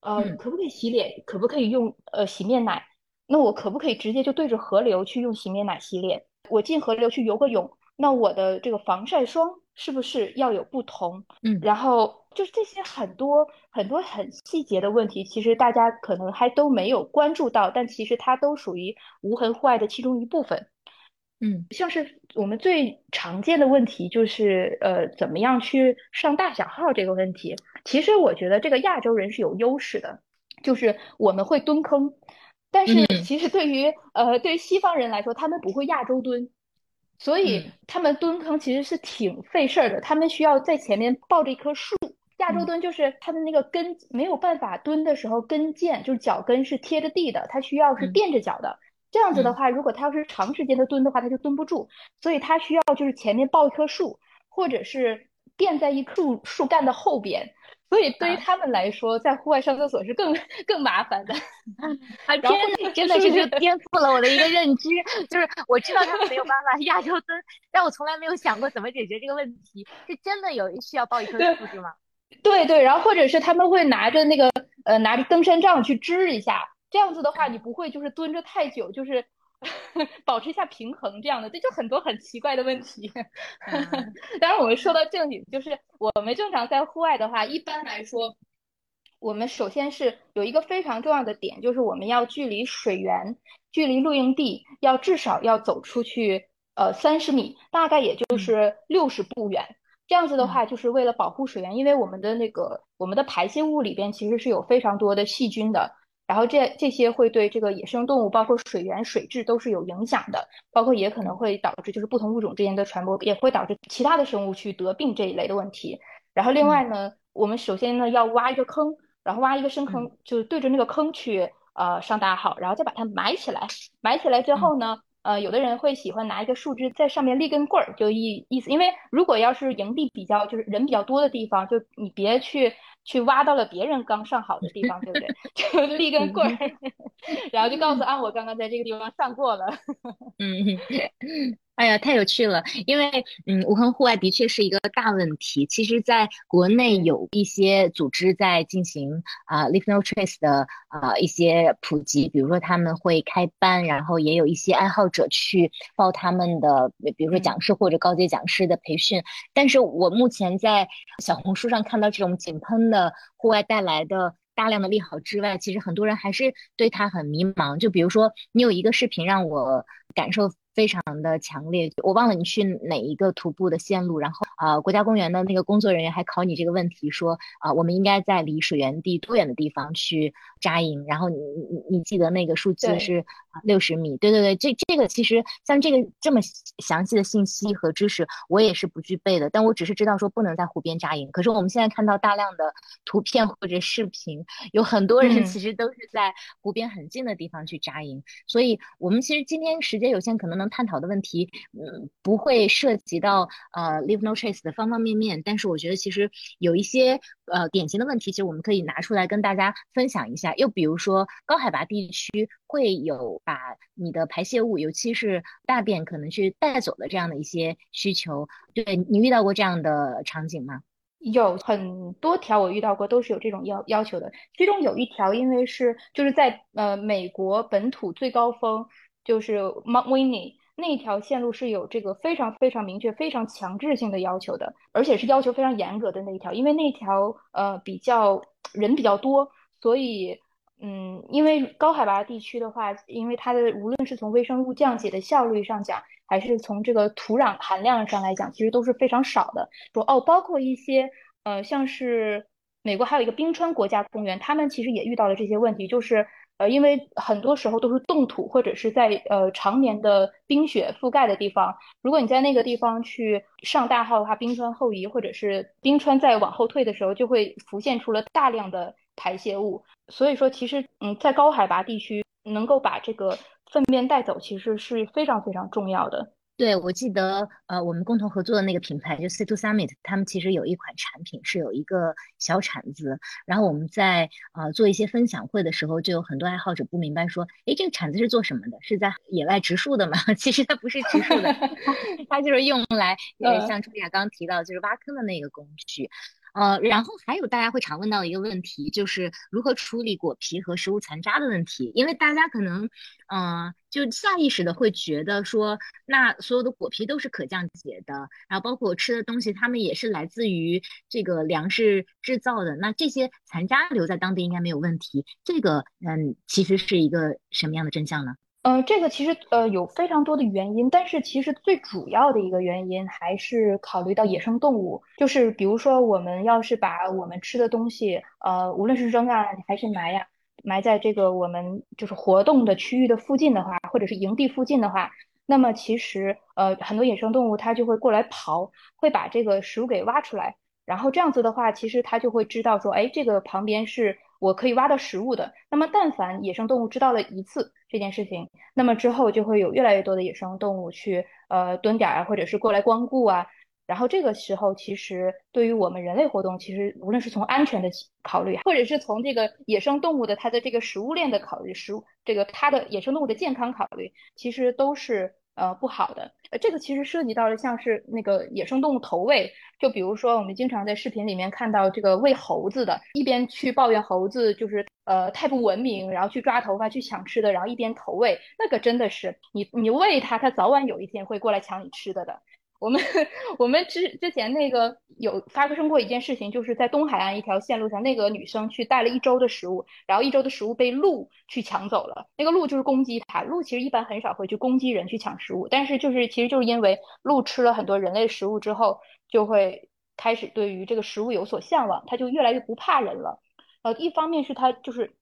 呃，可不可以洗脸？可不可以用呃洗面奶？那我可不可以直接就对着河流去用洗面奶洗脸？我进河流去游个泳，那我的这个防晒霜是不是要有不同？嗯，然后就是这些很多很多很细节的问题，其实大家可能还都没有关注到，但其实它都属于无痕户外的其中一部分。嗯，像是我们最常见的问题就是，呃，怎么样去上大小号这个问题。其实我觉得这个亚洲人是有优势的，就是我们会蹲坑，但是其实对于呃对于西方人来说，他们不会亚洲蹲，所以他们蹲坑其实是挺费事儿的。他们需要在前面抱着一棵树，亚洲蹲就是他的那个跟没有办法蹲的时候，跟腱就是脚跟是贴着地的，他需要是垫着脚的。这样子的话，如果他要是长时间的蹲的话，他就蹲不住，所以他需要就是前面抱一棵树，或者是垫在一树树干的后边，所以对于他们来说，在户外上厕所是更更麻烦的。啊 天呐，真的是颠覆了我的一个认知，就是我知道他们没有办法亚洲蹲，但我从来没有想过怎么解决这个问题，是真的有需要抱一棵树是吗？对对，然后或者是他们会拿着那个呃拿着登山杖去支一下。这样子的话，你不会就是蹲着太久，就是 保持一下平衡这样的，这就很多很奇怪的问题。当然，我们说到正经，就是我们正常在户外的话，一般来说，我们首先是有一个非常重要的点，就是我们要距离水源、距离露营地要至少要走出去呃三十米，大概也就是六十步远。这样子的话，就是为了保护水源，因为我们的那个我们的排泄物里边其实是有非常多的细菌的。然后这这些会对这个野生动物，包括水源、水质都是有影响的，包括也可能会导致就是不同物种之间的传播，也会导致其他的生物去得病这一类的问题。然后另外呢，我们首先呢要挖一个坑，然后挖一个深坑，就对着那个坑去呃上大号，然后再把它埋起来。埋起来之后呢，呃，有的人会喜欢拿一个树枝在上面立根棍儿，就意意思，因为如果要是营地比较就是人比较多的地方，就你别去。去挖到了别人刚上好的地方，对不对？就立根棍儿，然后就告诉啊，我刚刚在这个地方上过了。嗯。哎呀，太有趣了！因为，嗯，无痕户外的确是一个大问题。其实，在国内有一些组织在进行啊，Leave No Trace 的啊一些普及，比如说他们会开班，然后也有一些爱好者去报他们的，比如说讲师或者高级讲师的培训。但是我目前在小红书上看到这种井喷的户外带来的大量的利好之外，其实很多人还是对他很迷茫。就比如说，你有一个视频让我感受。非常的强烈，我忘了你去哪一个徒步的线路，然后啊，国家公园的那个工作人员还考你这个问题，说啊，我们应该在离水源地多远的地方去扎营？然后你你你记得那个数字是六十米？对对对，这这个其实像这个这么详细的信息和知识，我也是不具备的，但我只是知道说不能在湖边扎营。可是我们现在看到大量的图片或者视频，有很多人其实都是在湖边很近的地方去扎营，所以我们其实今天时间有限，可能能。探讨的问题，嗯，不会涉及到呃 leave no trace 的方方面面，但是我觉得其实有一些呃典型的问题，其实我们可以拿出来跟大家分享一下。又比如说高海拔地区会有把你的排泄物，尤其是大便可能去带走的这样的一些需求，对你遇到过这样的场景吗？有很多条我遇到过，都是有这种要要求的。其中有一条，因为是就是在呃美国本土最高峰。就是 Mount Whitney 那条线路是有这个非常非常明确、非常强制性的要求的，而且是要求非常严格的那一条，因为那条呃比较人比较多，所以嗯，因为高海拔地区的话，因为它的无论是从微生物降解的效率上讲，还是从这个土壤含量上来讲，其实都是非常少的。说哦，包括一些呃，像是美国还有一个冰川国家公园，他们其实也遇到了这些问题，就是。呃，因为很多时候都是冻土或者是在呃常年的冰雪覆盖的地方，如果你在那个地方去上大号的话，冰川后移或者是冰川再往后退的时候，就会浮现出了大量的排泄物。所以说，其实嗯，在高海拔地区能够把这个粪便带走，其实是非常非常重要的。对，我记得，呃，我们共同合作的那个品牌就 C to Summit，他们其实有一款产品是有一个小铲子，然后我们在呃做一些分享会的时候，就有很多爱好者不明白说，哎，这个铲子是做什么的？是在野外植树的吗？其实它不是植树的，它 就是用来，呃，像朱莉亚刚刚提到，就是挖坑的那个工具。呃，然后还有大家会常问到的一个问题，就是如何处理果皮和食物残渣的问题。因为大家可能，嗯，就下意识的会觉得说，那所有的果皮都是可降解的，然后包括我吃的东西，它们也是来自于这个粮食制造的，那这些残渣留在当地应该没有问题。这个，嗯，其实是一个什么样的真相呢？呃，这个其实呃有非常多的原因，但是其实最主要的一个原因还是考虑到野生动物，就是比如说我们要是把我们吃的东西，呃，无论是扔啊还是埋呀，埋在这个我们就是活动的区域的附近的话，或者是营地附近的话，那么其实呃很多野生动物它就会过来刨，会把这个食物给挖出来，然后这样子的话，其实它就会知道说，哎，这个旁边是。我可以挖到食物的。那么，但凡野生动物知道了一次这件事情，那么之后就会有越来越多的野生动物去呃蹲点啊，或者是过来光顾啊。然后这个时候，其实对于我们人类活动，其实无论是从安全的考虑，或者是从这个野生动物的它的这个食物链的考虑，食物这个它的野生动物的健康考虑，其实都是。呃，不好的，呃，这个其实涉及到了像是那个野生动物投喂，就比如说我们经常在视频里面看到这个喂猴子的，一边去抱怨猴子就是呃太不文明，然后去抓头发去抢吃的，然后一边投喂，那个真的是你你喂它，它早晚有一天会过来抢你吃的的。我们 我们之之前那个有发生过一件事情，就是在东海岸一条线路上，那个女生去带了一周的食物，然后一周的食物被鹿去抢走了。那个鹿就是攻击它，鹿其实一般很少会去攻击人去抢食物，但是就是其实就是因为鹿吃了很多人类食物之后，就会开始对于这个食物有所向往，它就越来越不怕人了。呃，一方面是它就是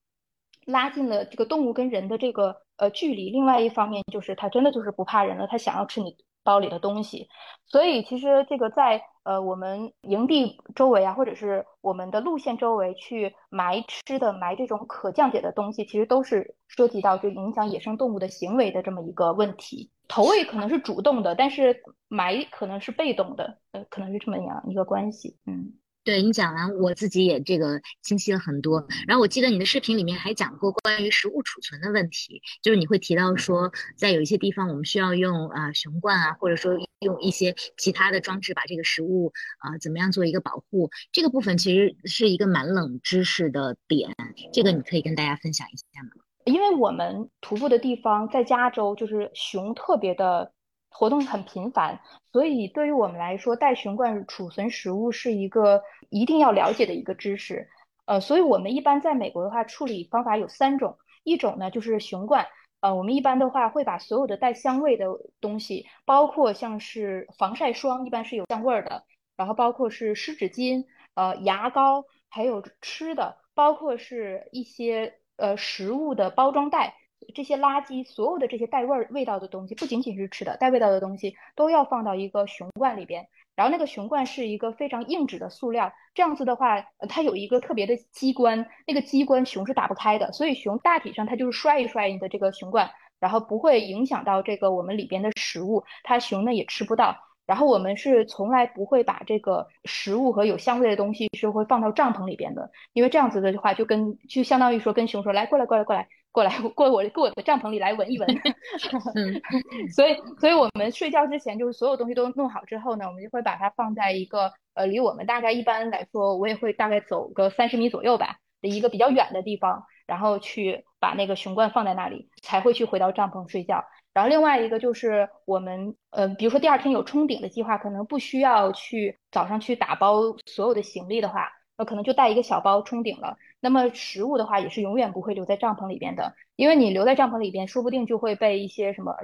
拉近了这个动物跟人的这个呃距离，另外一方面就是它真的就是不怕人了，它想要吃你。包里的东西，所以其实这个在呃我们营地周围啊，或者是我们的路线周围去埋吃的、埋这种可降解的东西，其实都是涉及到就影响野生动物的行为的这么一个问题。投喂可能是主动的，但是埋可能是被动的，呃，可能是这么样一个关系，嗯。对你讲完，我自己也这个清晰了很多。然后我记得你的视频里面还讲过关于食物储存的问题，就是你会提到说，在有一些地方我们需要用啊熊罐啊，或者说用一些其他的装置把这个食物啊怎么样做一个保护。这个部分其实是一个蛮冷知识的点，这个你可以跟大家分享一下吗？因为我们徒步的地方在加州，就是熊特别的。活动很频繁，所以对于我们来说，带熊罐储存食物是一个一定要了解的一个知识。呃，所以我们一般在美国的话，处理方法有三种，一种呢就是熊罐。呃，我们一般的话会把所有的带香味的东西，包括像是防晒霜，一般是有香味的，然后包括是湿纸巾、呃牙膏，还有吃的，包括是一些呃食物的包装袋。这些垃圾，所有的这些带味儿、味道的东西，不仅仅是吃的，带味道的东西都要放到一个熊罐里边。然后那个熊罐是一个非常硬质的塑料，这样子的话，它有一个特别的机关，那个机关熊是打不开的，所以熊大体上它就是摔一摔你的这个熊罐，然后不会影响到这个我们里边的食物，它熊呢也吃不到。然后我们是从来不会把这个食物和有香味的东西是会放到帐篷里边的，因为这样子的话就跟就相当于说跟熊说来过来过来过来。过来过我过我的帐篷里来闻一闻 所以所以我们睡觉之前就是所有东西都弄好之后呢，我们就会把它放在一个呃离我们大概一般来说我也会大概走个三十米左右吧的一个比较远的地方，然后去把那个熊罐放在那里，才会去回到帐篷睡觉。然后另外一个就是我们呃比如说第二天有冲顶的计划，可能不需要去早上去打包所有的行李的话。那可能就带一个小包冲顶了。那么食物的话，也是永远不会留在帐篷里边的，因为你留在帐篷里边，说不定就会被一些什么，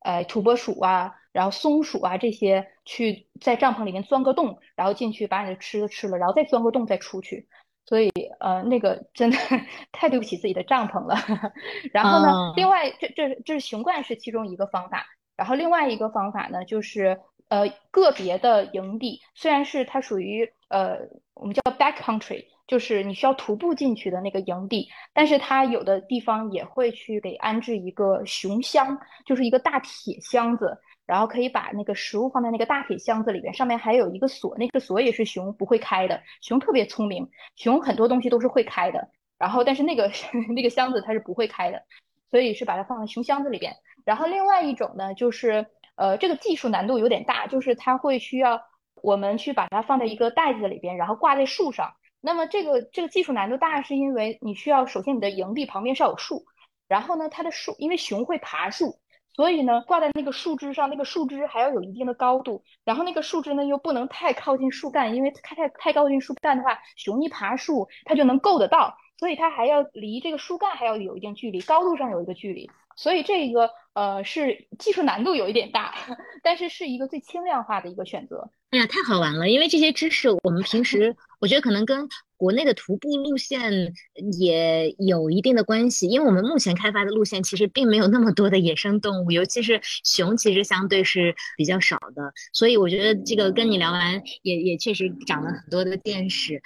呃，土拨鼠啊，然后松鼠啊这些去在帐篷里面钻个洞，然后进去把你的吃的吃了，然后再钻个洞再出去。所以，呃，那个真的 太对不起自己的帐篷了。然后呢，另外这这这是熊罐是其中一个方法，然后另外一个方法呢，就是呃个别的营地，虽然是它属于。呃，我们叫 back country，就是你需要徒步进去的那个营地，但是它有的地方也会去给安置一个熊箱，就是一个大铁箱子，然后可以把那个食物放在那个大铁箱子里边，上面还有一个锁，那个锁也是熊不会开的，熊特别聪明，熊很多东西都是会开的，然后但是那个 那个箱子它是不会开的，所以是把它放在熊箱子里边。然后另外一种呢，就是呃这个技术难度有点大，就是它会需要我们去把它放在一个袋子里边，然后挂在树上。那么这个这个技术难度大，是因为你需要首先你的营地旁边是要有树，然后呢它的树因为熊会爬树，所以呢挂在那个树枝上，那个树枝还要有一定的高度，然后那个树枝呢又不能太靠近树干，因为太太太靠近树干的话，熊一爬树它就能够得到，所以它还要离这个树干还要有一定距离，高度上有一个距离，所以这个呃是技术难度有一点大，但是是一个最轻量化的一个选择。哎呀，太好玩了！因为这些知识我们平时。我觉得可能跟国内的徒步路线也有一定的关系，因为我们目前开发的路线其实并没有那么多的野生动物，尤其是熊，其实相对是比较少的。所以我觉得这个跟你聊完，也也确实长了很多的见识。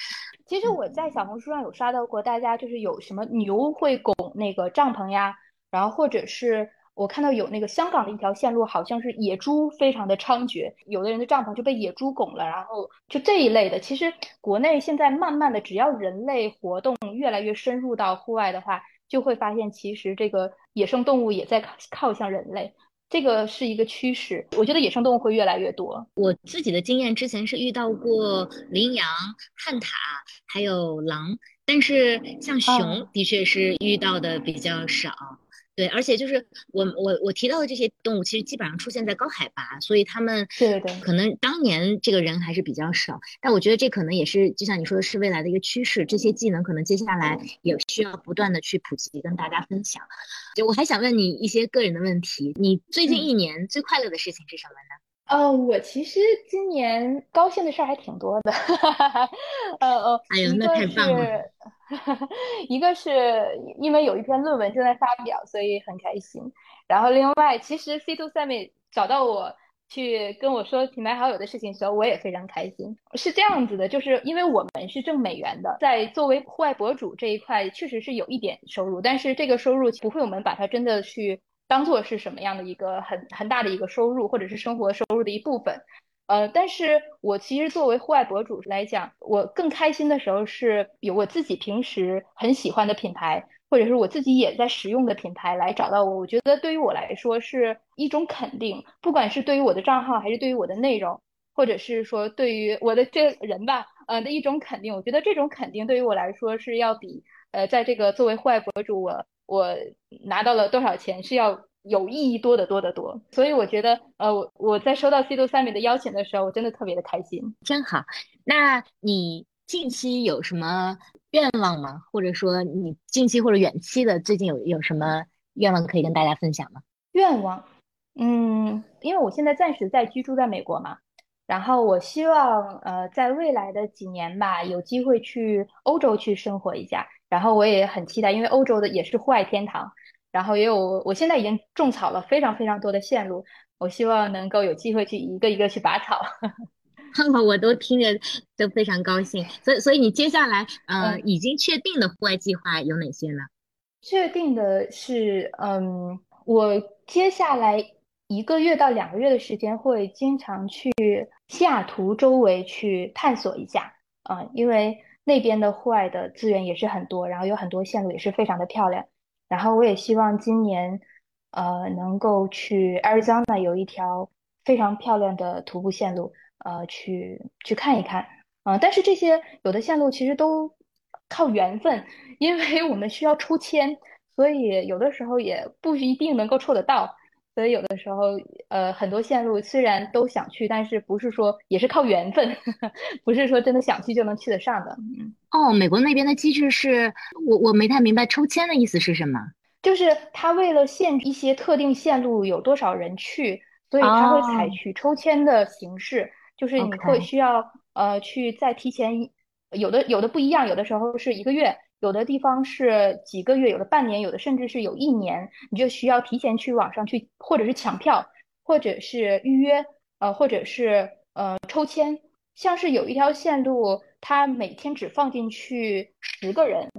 其实我在小红书上有刷到过，大家就是有什么牛会拱那个帐篷呀，然后或者是。我看到有那个香港的一条线路，好像是野猪非常的猖獗，有的人的帐篷就被野猪拱了，然后就这一类的。其实国内现在慢慢的，只要人类活动越来越深入到户外的话，就会发现其实这个野生动物也在靠靠向人类，这个是一个趋势。我觉得野生动物会越来越多。我自己的经验之前是遇到过羚羊、旱獭还有狼，但是像熊的确是遇到的比较少。对，而且就是我我我提到的这些动物，其实基本上出现在高海拔，所以他们对对可能当年这个人还是比较少。但我觉得这可能也是，就像你说的是未来的一个趋势，这些技能可能接下来也需要不断的去普及，跟大家分享。就我还想问你一些个人的问题，你最近一年最快乐的事情是什么呢？呃，我其实今年高兴的事儿还挺多的，呃 呃，哎呦，那太棒了。一个是因为有一篇论文正在发表，所以很开心。然后另外，其实 C to Semi 找到我去跟我说品牌好友的事情的时候，我也非常开心。是这样子的，就是因为我们是挣美元的，在作为户外博主这一块，确实是有一点收入，但是这个收入不会我们把它真的去。当做是什么样的一个很很大的一个收入，或者是生活收入的一部分，呃，但是我其实作为户外博主来讲，我更开心的时候是有我自己平时很喜欢的品牌，或者是我自己也在使用的品牌来找到我，我觉得对于我来说是一种肯定，不管是对于我的账号，还是对于我的内容，或者是说对于我的这人吧，呃的一种肯定，我觉得这种肯定对于我来说是要比呃在这个作为户外博主我。我拿到了多少钱是要有意义多得多得多，所以我觉得，呃，我我在收到 C 度三米的邀请的时候，我真的特别的开心。真好，那你近期有什么愿望吗？或者说你近期或者远期的最近有有什么愿望可以跟大家分享吗？愿望，嗯，因为我现在暂时在居住在美国嘛，然后我希望，呃，在未来的几年吧，有机会去欧洲去生活一下。然后我也很期待，因为欧洲的也是户外天堂，然后也有我现在已经种草了非常非常多的线路，我希望能够有机会去一个一个去拔草。我都听着都非常高兴。所以，所以你接下来呃已经确定的户外计划有哪些呢？确定的是，嗯，我接下来一个月到两个月的时间会经常去西雅图周围去探索一下，嗯，因为。那边的户外的资源也是很多，然后有很多线路也是非常的漂亮。然后我也希望今年，呃，能够去 Arizona 有一条非常漂亮的徒步线路，呃，去去看一看。嗯，但是这些有的线路其实都靠缘分，因为我们需要抽签，所以有的时候也不一定能够抽得到。所以有的时候，呃，很多线路虽然都想去，但是不是说也是靠缘分，不是说真的想去就能去得上的。嗯，哦，美国那边的机制是我我没太明白，抽签的意思是什么？就是他为了限制一些特定线路有多少人去，所以他会采取抽签的形式，就是你会需要呃去再提前，有的有的不一样，有的时候是一个月。有的地方是几个月，有的半年，有的甚至是有一年，你就需要提前去网上去，或者是抢票，或者是预约，呃，或者是呃抽签。像是有一条线路，它每天只放进去十个人，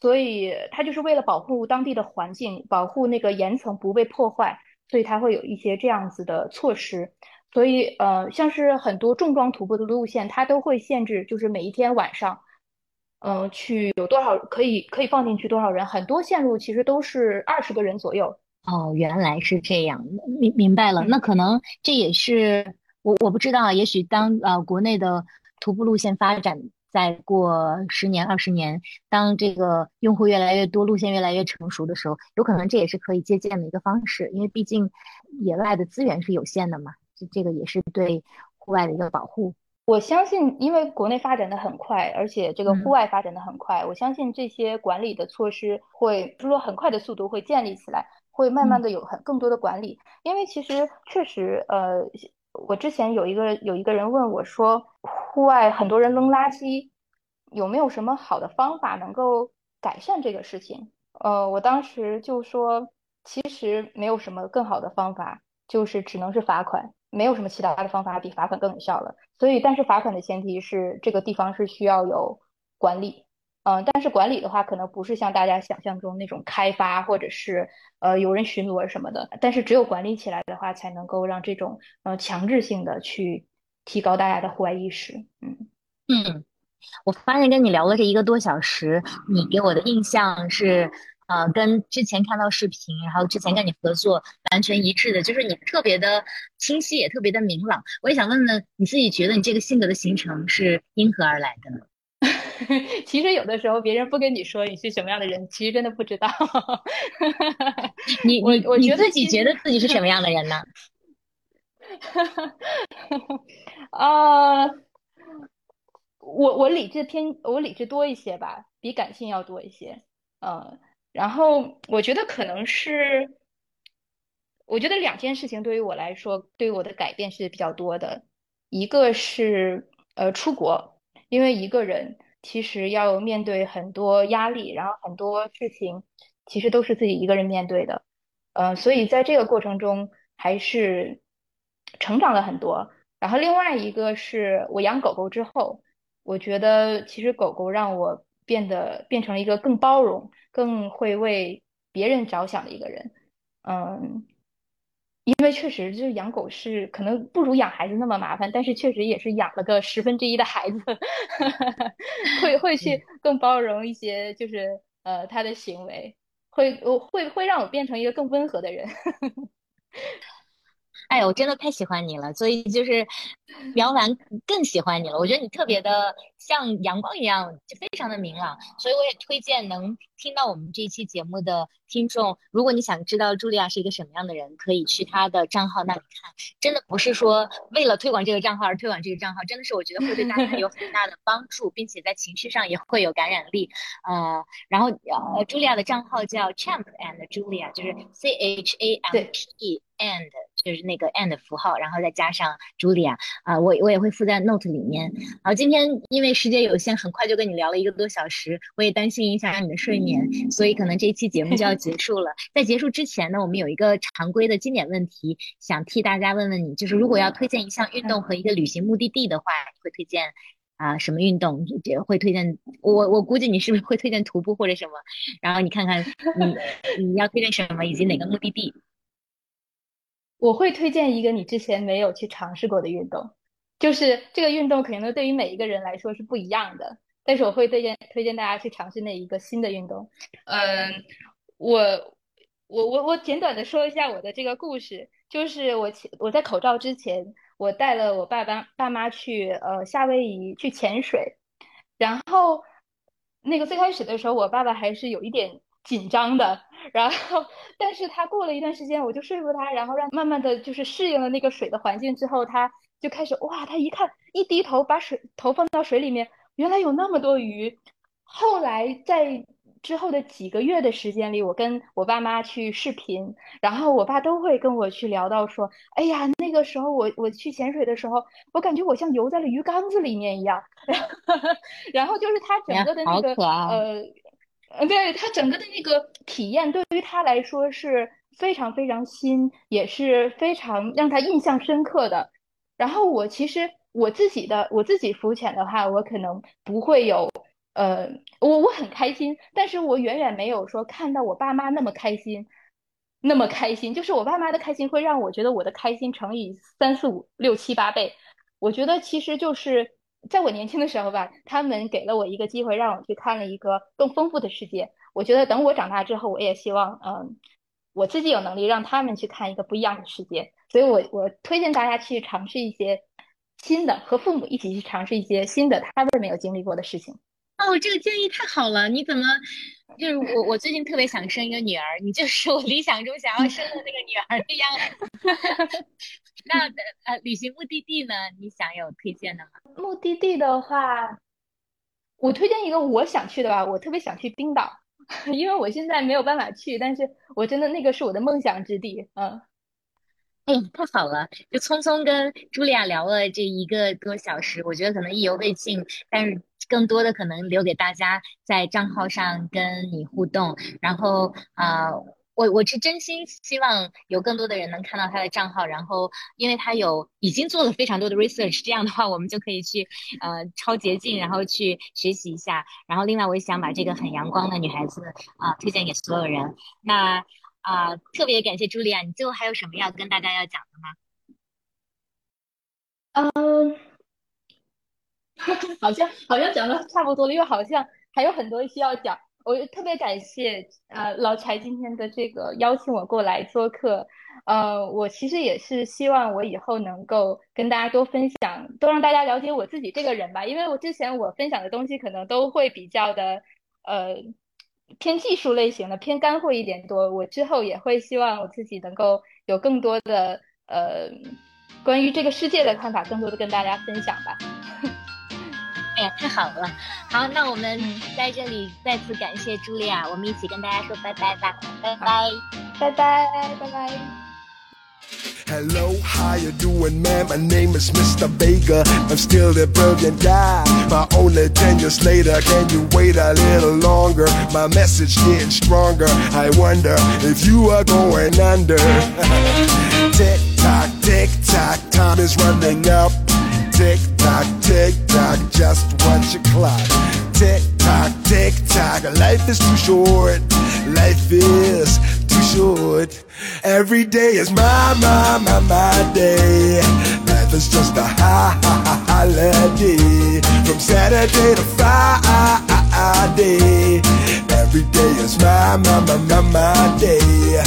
所以它就是为了保护当地的环境，保护那个岩层不被破坏，所以它会有一些这样子的措施。所以呃，像是很多重装徒步的路线，它都会限制，就是每一天晚上，嗯，去有多少可以可以放进去多少人。很多线路其实都是二十个人左右。哦，原来是这样，明明白了。那可能这也是我我不知道，也许当呃国内的徒步路线发展再过十年二十年，当这个用户越来越多，路线越来越成熟的时候，有可能这也是可以借鉴的一个方式，因为毕竟野外的资源是有限的嘛，这这个也是对户外的一个保护。我相信，因为国内发展的很快，而且这个户外发展的很快，我相信这些管理的措施会，就是说很快的速度会建立起来。会慢慢的有很更多的管理，因为其实确实，呃，我之前有一个有一个人问我说，户外很多人扔垃圾，有没有什么好的方法能够改善这个事情？呃，我当时就说，其实没有什么更好的方法，就是只能是罚款，没有什么其他的方法比罚款更有效了。所以，但是罚款的前提是这个地方是需要有管理。嗯，但是管理的话，可能不是像大家想象中那种开发，或者是呃有人巡逻什么的。但是只有管理起来的话，才能够让这种呃强制性的去提高大家的户外意识。嗯嗯，我发现跟你聊了这一个多小时，你给我的印象是呃跟之前看到视频，然后之前跟你合作完全一致的，就是你特别的清晰，也特别的明朗。我也想问问你自己，觉得你这个性格的形成是因何而来的呢？其实有的时候别人不跟你说你是什么样的人，其实真的不知道。你我我觉得自己觉得自己是什么样的人呢？啊，我我理智偏我理智多一些吧，比感性要多一些。嗯，然后我觉得可能是，我觉得两件事情对于我来说，对于我的改变是比较多的。一个是呃出国，因为一个人。其实要面对很多压力，然后很多事情其实都是自己一个人面对的，呃，所以在这个过程中还是成长了很多。然后另外一个是我养狗狗之后，我觉得其实狗狗让我变得变成了一个更包容、更会为别人着想的一个人，嗯。因为确实，就是养狗是可能不如养孩子那么麻烦，但是确实也是养了个十分之一的孩子，会会去更包容一些，就是呃他的行为，会我会会让我变成一个更温和的人。哎，我真的太喜欢你了，所以就是聊完更喜欢你了。我觉得你特别的像阳光一样，就非常的明朗，所以我也推荐能听到我们这一期节目的听众，如果你想知道茱莉亚是一个什么样的人，可以去她的账号那里看。真的不是说为了推广这个账号而推广这个账号，真的是我觉得会对大家有很大的帮助，并且在情绪上也会有感染力。呃，然后呃，茱莉亚的账号叫 Champ and Julia，就是 C H A M P and。就是那个 and 符号，然后再加上 Julia 啊，我我也会附在 note 里面。好，今天因为时间有限，很快就跟你聊了一个多小时，我也担心影响你的睡眠，所以可能这一期节目就要结束了。在结束之前呢，我们有一个常规的经典问题，想替大家问问你，就是如果要推荐一项运动和一个旅行目的地的话，会推荐啊什么运动？会推荐我我估计你是不是会推荐徒步或者什么？然后你看看你你要推荐什么，以及哪个目的地？我会推荐一个你之前没有去尝试过的运动，就是这个运动可能对于每一个人来说是不一样的，但是我会推荐推荐大家去尝试那一个新的运动。嗯，我我我我简短的说一下我的这个故事，就是我前我在口罩之前，我带了我爸爸爸妈去呃夏威夷去潜水，然后那个最开始的时候，我爸爸还是有一点。紧张的，然后，但是他过了一段时间，我就说服他，然后让慢慢的就是适应了那个水的环境之后，他就开始哇，他一看一低头把水头放到水里面，原来有那么多鱼。后来在之后的几个月的时间里，我跟我爸妈去视频，然后我爸都会跟我去聊到说，哎呀，那个时候我我去潜水的时候，我感觉我像游在了鱼缸子里面一样，然后就是他整个的那个呃。嗯，对他整个的那个体验，对于他来说是非常非常新，也是非常让他印象深刻的。然后我其实我自己的我自己浮潜的话，我可能不会有，呃，我我很开心，但是我远远没有说看到我爸妈那么开心，那么开心。就是我爸妈的开心会让我觉得我的开心乘以三四五六七八倍。我觉得其实就是在我年轻的时候吧，他们给了我一个机会，让我去看了一个更丰富的世界。我觉得等我长大之后，我也希望，嗯，我自己有能力让他们去看一个不一样的世界。所以我我推荐大家去尝试一些。新的和父母一起去尝试一些新的他们没有经历过的事情。哦，这个建议太好了！你怎么就是我？我最近特别想生一个女儿，你就是我理想中想要生的那个女儿的样子。那呃，旅行目的地呢？你想有推荐的吗？目的地的话，我推荐一个我想去的吧。我特别想去冰岛，因为我现在没有办法去，但是我真的那个是我的梦想之地。嗯。哎，太好了！就匆匆跟茱莉亚聊了这一个多小时，我觉得可能意犹未尽，但是更多的可能留给大家在账号上跟你互动。然后啊，我我是真心希望有更多的人能看到他的账号，然后因为他有已经做了非常多的 research，这样的话我们就可以去呃抄捷径，然后去学习一下。然后另外我也想把这个很阳光的女孩子啊推荐给所有人。那。啊，特别感谢朱莉亚，你最后还有什么要跟大家要讲的吗？嗯，好像好像讲的差不多了，又好像还有很多需要讲。我特别感谢呃老柴今天的这个邀请我过来做客。呃，我其实也是希望我以后能够跟大家多分享，多让大家了解我自己这个人吧。因为我之前我分享的东西可能都会比较的呃。偏技术类型的，偏干货一点多。我之后也会希望我自己能够有更多的呃关于这个世界的看法，更多的跟大家分享吧。哎呀，太好了！好，那我们在这里再次感谢茱莉亚，我们一起跟大家说拜拜吧，拜拜，拜拜，拜拜。Hello, how you doing, man? My name is Mr. Baker. I'm still the brilliant guy. My only ten years later, can you wait a little longer? My message getting stronger. I wonder if you are going under. tick tock, tick tock, time is running up. Tick tock, tick tock, just watch your clock. Tick tock, tick tock, life is too short. Life is short. Every day is my, my, my, my day. Life is just a holiday. From Saturday to Friday. Every day is my, my, my, my, my day.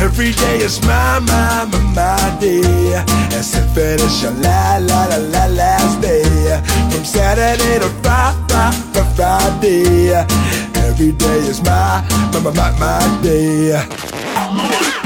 Every day is my, my, my, my day. As if it is your la, la, la, la, last day. From Saturday to. Friday. Every day is my, my, my, my, my day.